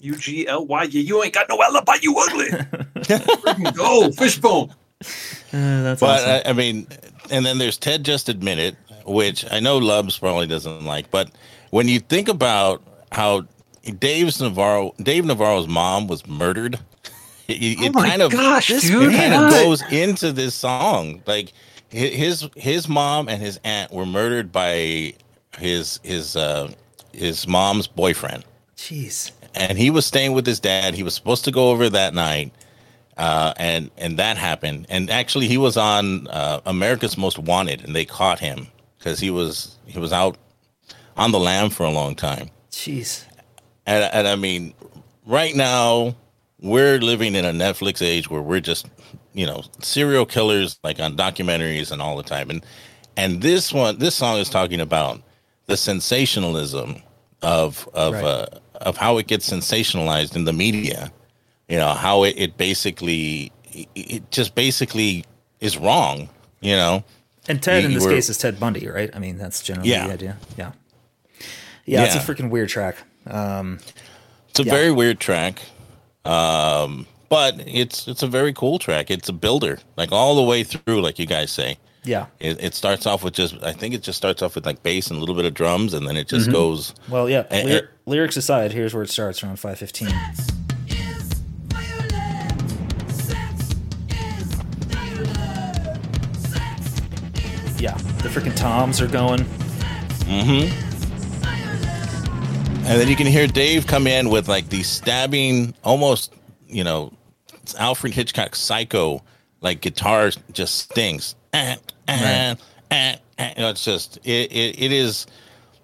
U G L Y. You you ain't got no alibi. You ugly. Go Fishbone. Uh, that's but awesome. I, I mean, and then there's Ted Just Admit It, which I know Lubs probably doesn't like, but when you think about how Dave's Navarro, Dave Navarro's mom was murdered, it, Oh it kind of gosh, this dude, kind of goes into this song. Like his his mom and his aunt were murdered by his his uh, his mom's boyfriend Jeez. and he was staying with his dad. He was supposed to go over that night, uh, and and that happened. And actually, he was on uh, America's Most Wanted, and they caught him because he was he was out on the lam for a long time. Jeez. And and I mean, right now we're living in a Netflix age where we're just you know serial killers like on documentaries and all the time. And and this one, this song is talking about the sensationalism of of Right. uh, of how it gets sensationalized in the media. You know how it, it basically it- it just basically is wrong. You know, And Ted in this were- case is Ted Bundy, right? I mean, that's generally Yeah. the idea. Yeah. Yeah, it's a freaking weird track. Um, It's a Yeah. very weird track, um, but it's it's a very cool track. It's a builder, like all the way through, like you guys say. yeah. It, it starts off with just, I think it just starts off with like bass and a little bit of drums, and then it just Mhm. goes. Well, yeah. And- lyr- lyrics aside, here's where it starts around 515. Yeah, the freaking toms are going. Mm-hmm. And then you can hear Dave come in with like the stabbing, almost, you know, Alfred Hitchcock psycho, like guitar just stings. Eh, eh, eh, eh. You know, it's just it, it, it is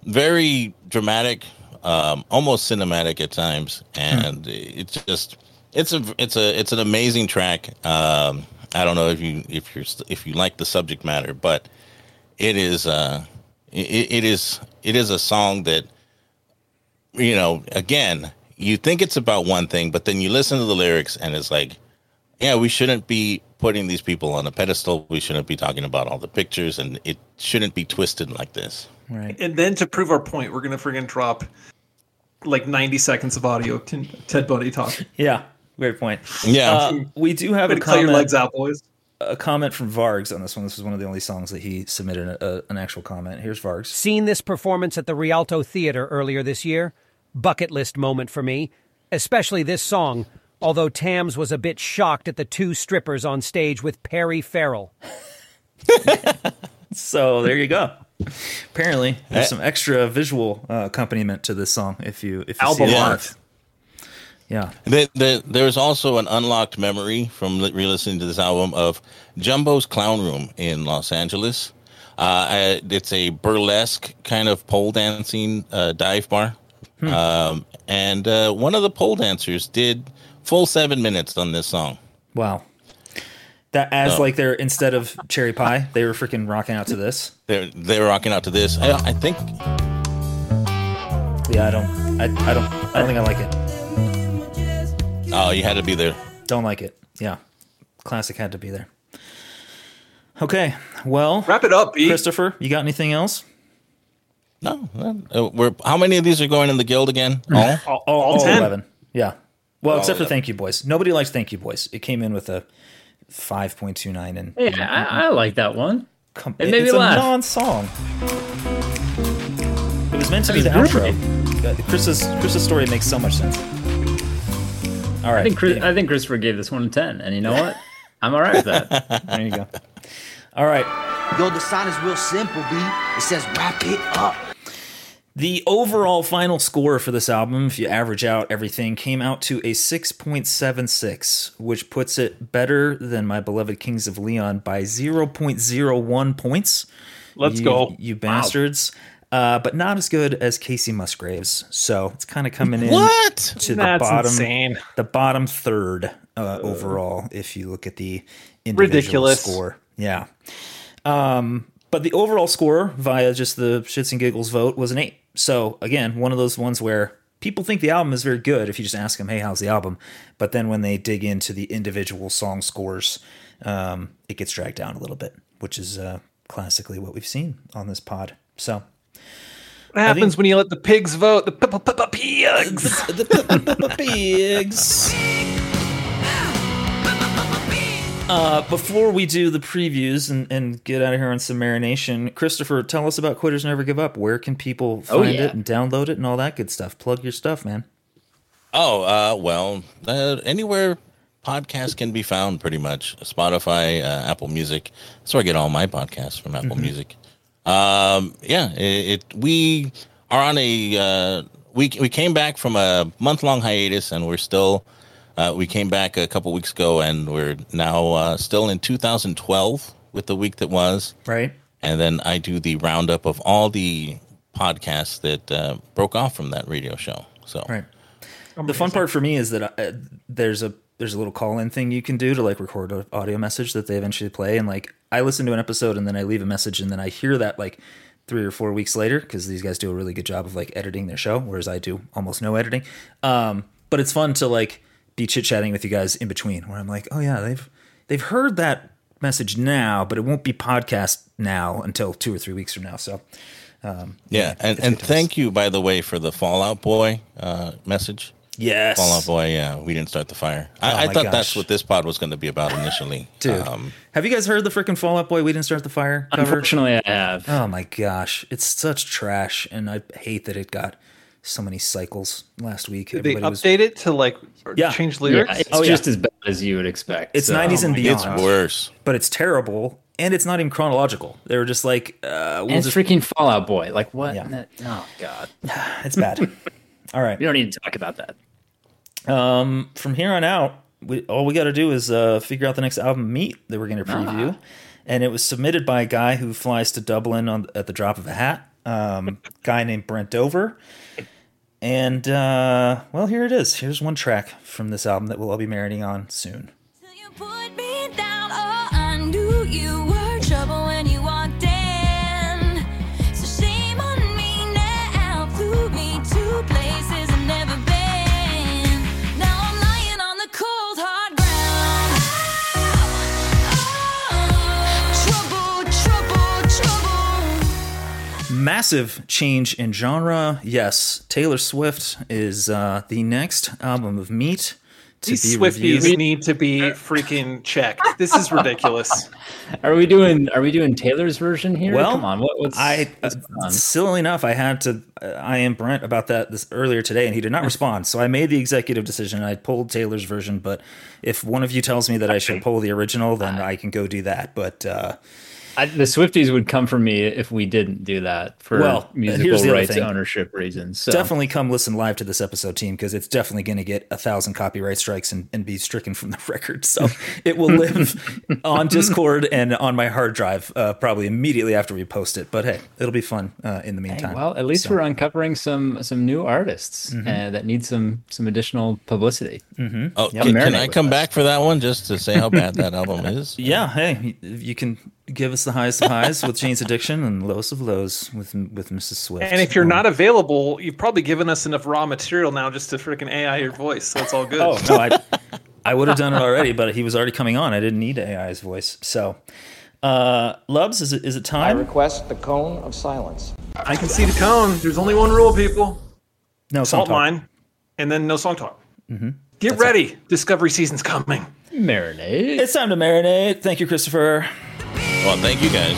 very dramatic, um, almost cinematic at times, and it's just it's a it's a it's an amazing track. Um, I don't know if you if you're if you like the subject matter, but it is uh it, it is it is a song that you know again you think it's about one thing, but then you listen to the lyrics and it's like, yeah, we shouldn't be putting these people on a pedestal. We shouldn't be talking about all the pictures, and it shouldn't be twisted like this. Right. And then to prove our point, we're gonna friggin' drop like 90 seconds of audio of Ted Bundy talking. Yeah, great point. Yeah. Uh, we do have Way a to cut your legs out, boys. A comment from Vargs on this one. This was one of the only songs that he submitted a, a- an actual comment. Here's Vargs. Seen this performance at the Rialto Theater earlier this year? Bucket list moment for me, especially this song. Although Tams was a bit shocked at the two strippers on stage with Perry Farrell. So there you go. Apparently, there's some extra visual uh, accompaniment to this song. If you if you Album see it art. live. Yeah. There, there, there's also an unlocked memory from re-listening to this album of Jumbo's Clown Room in Los Angeles. Uh, it's a burlesque kind of pole dancing uh, dive bar, um, and uh, one of the pole dancers did full seven minutes on this song. Wow. That as Oh. like they're instead of cherry pie, they were freaking rocking out to this. They're they're rocking out to this. I, I think Yeah, I don't, I, I don't, I don't think I like it. Oh, you had to be there. Don't like it. Yeah, classic had to be there. Okay, well, Wrap it up, B. Christopher. You got anything else? No, uh, we're how many of these are going in the guild again? All? All, all, all 10. 11. Yeah. Well, All except for Thank You Boys. Nobody likes Thank You Boys. It came in with a 5.29 and Yeah, I, I like that one. com- It made it's me a laugh. non-song. It was meant to be the That's outro. Uh, Chris's Chris's story makes so much sense. All right. I think Chris, I think Christopher gave this one a ten, and you know what? I'm all right with that. there you go. All right. Yo, the sign is real simple, B. It says wrap it up. The overall final score for this album, if you average out everything, came out to a 6.76, which puts it better than my beloved Kings of Leon by 0.01 points. Let's You- go. You bastards. Uh, but not as good as Kacey Musgraves. So it's kind of coming in What? to the bottom, insane. the bottom third uh, overall. If you look at the individual Ridiculous. score, yeah. Um, but the overall score via just the shits and giggles vote was an eight. So again, one of those ones where people think the album is very good if you just ask them, "Hey, how's the album?" But then when they dig into the individual song scores, um, it gets dragged down a little bit, which is uh, classically what we've seen on this pod. So What happens when you let the pigs vote? The pigs. the pigs. Uh, before we do the previews and, and get out of here on some marination, Christopher, tell us about Quitters Never Give Up. Where can people Oh, find yeah. it and download it and all that good stuff? Plug your stuff, man. Oh, uh, well, uh, anywhere podcasts can be found, pretty much. Spotify, uh, Apple Music. That's where I get all my podcasts from. Apple Music. Um, yeah, it, it. We are on a. Uh, we we came back from a month long hiatus, and we're still. Uh, we came back a couple weeks ago, and we're now uh, still in 2012 with the week that was. Right. And then I do the roundup of all the podcasts that uh, broke off from that radio show. So Right. The fun part for me is that uh, there's a there's a little call in thing you can do to like record an audio message that they eventually play, and like I listen to an episode and then I leave a message and then I hear that like three or four weeks later because these guys do a really good job of like editing their show, whereas I do almost no editing. Um, but it's fun to like be chit chatting with you guys in between, where I'm like, oh yeah, they've they've heard that message now, but it won't be podcast now until two or three weeks from now. So um, Yeah, and, and thank you, by the way, for the Fall Out Boy uh, message. Yes. Fall Out Boy, yeah, we didn't start the fire. Oh I, I thought gosh. that's what this pod was going to be about initially. Dude, Um, have you guys heard the freaking Fall Out Boy? We didn't start the fire. Cover? Unfortunately, I have. Oh my gosh, it's such trash, and I hate that it got so many cycles last week. Did they Everybody was- update it to like Yeah. change Yeah, lyrics? it's Oh, yeah. just as bad as you would expect. It's so- 90s and beyond. it's beyond, worse. but it's terrible, and it's not even chronological. They were just like, uh, we'll And it's just, freaking Fall Out Boy. Like what? Yeah. Oh god, it's bad. All right. we don't need to talk about that. Um, from here on out, we, all we got to do is uh, figure out the next album, Meat, that we're going to preview. And it was submitted by a guy who flies to Dublin on at the drop of a hat. Um, guy named Brent Dover. And uh, well, here it is. Here's one track from this album that we'll all be marinating on soon. Massive change in genre. Yes, Taylor Swift is uh, the next album of Meat to These be Swifties reviewed. need to be freaking checked. This is ridiculous. Are we doing? Are we doing Taylor's version here? Well, come on. What, what's I what's uh, silly enough, I had to. Uh, I am Brent about that this earlier today, and he did not respond. So I made the executive decision. I pulled Taylor's version, but if one of you tells me that I should pull the original, then I can go do that. But uh, I, the Swifties would come for me if we didn't do that for Well, here's musical rights ownership reasons. So. definitely come listen live to this episode, team, because it's definitely going to get a thousand copyright strikes and, and be stricken from the record. So it will live on Discord and on my hard drive uh, probably immediately after we post it. But hey, it'll be fun uh, in the Hey, meantime. well, at least So- we're uncovering some some new artists Mhm. uh, that need some some additional publicity. Mm-hmm. Oh, Yep. can, can I come us. back for that one just to say how bad that album is? Yeah, hey, you can give us the highest of highs with Jane's Addiction and lowest of lows with with Mrs. Swift. And if you're not available, you've probably given us enough raw material now just to freaking AI your voice. So it's all good. Oh no, I I would have done it already, but he was already coming on. I didn't need AI's voice. So, uh, Lubs, is it is it time? I request the cone of silence. I can see the cone. There's only one rule, people. No Salt talk. mine, and then no song talk. Mm-hmm. Get ready. Discovery season's coming. Marinate. It's time to marinate. Thank you, Christopher. Well, thank you guys.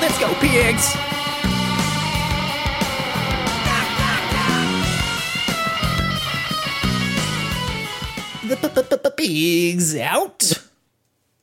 Let's go, pigs. The pigs out.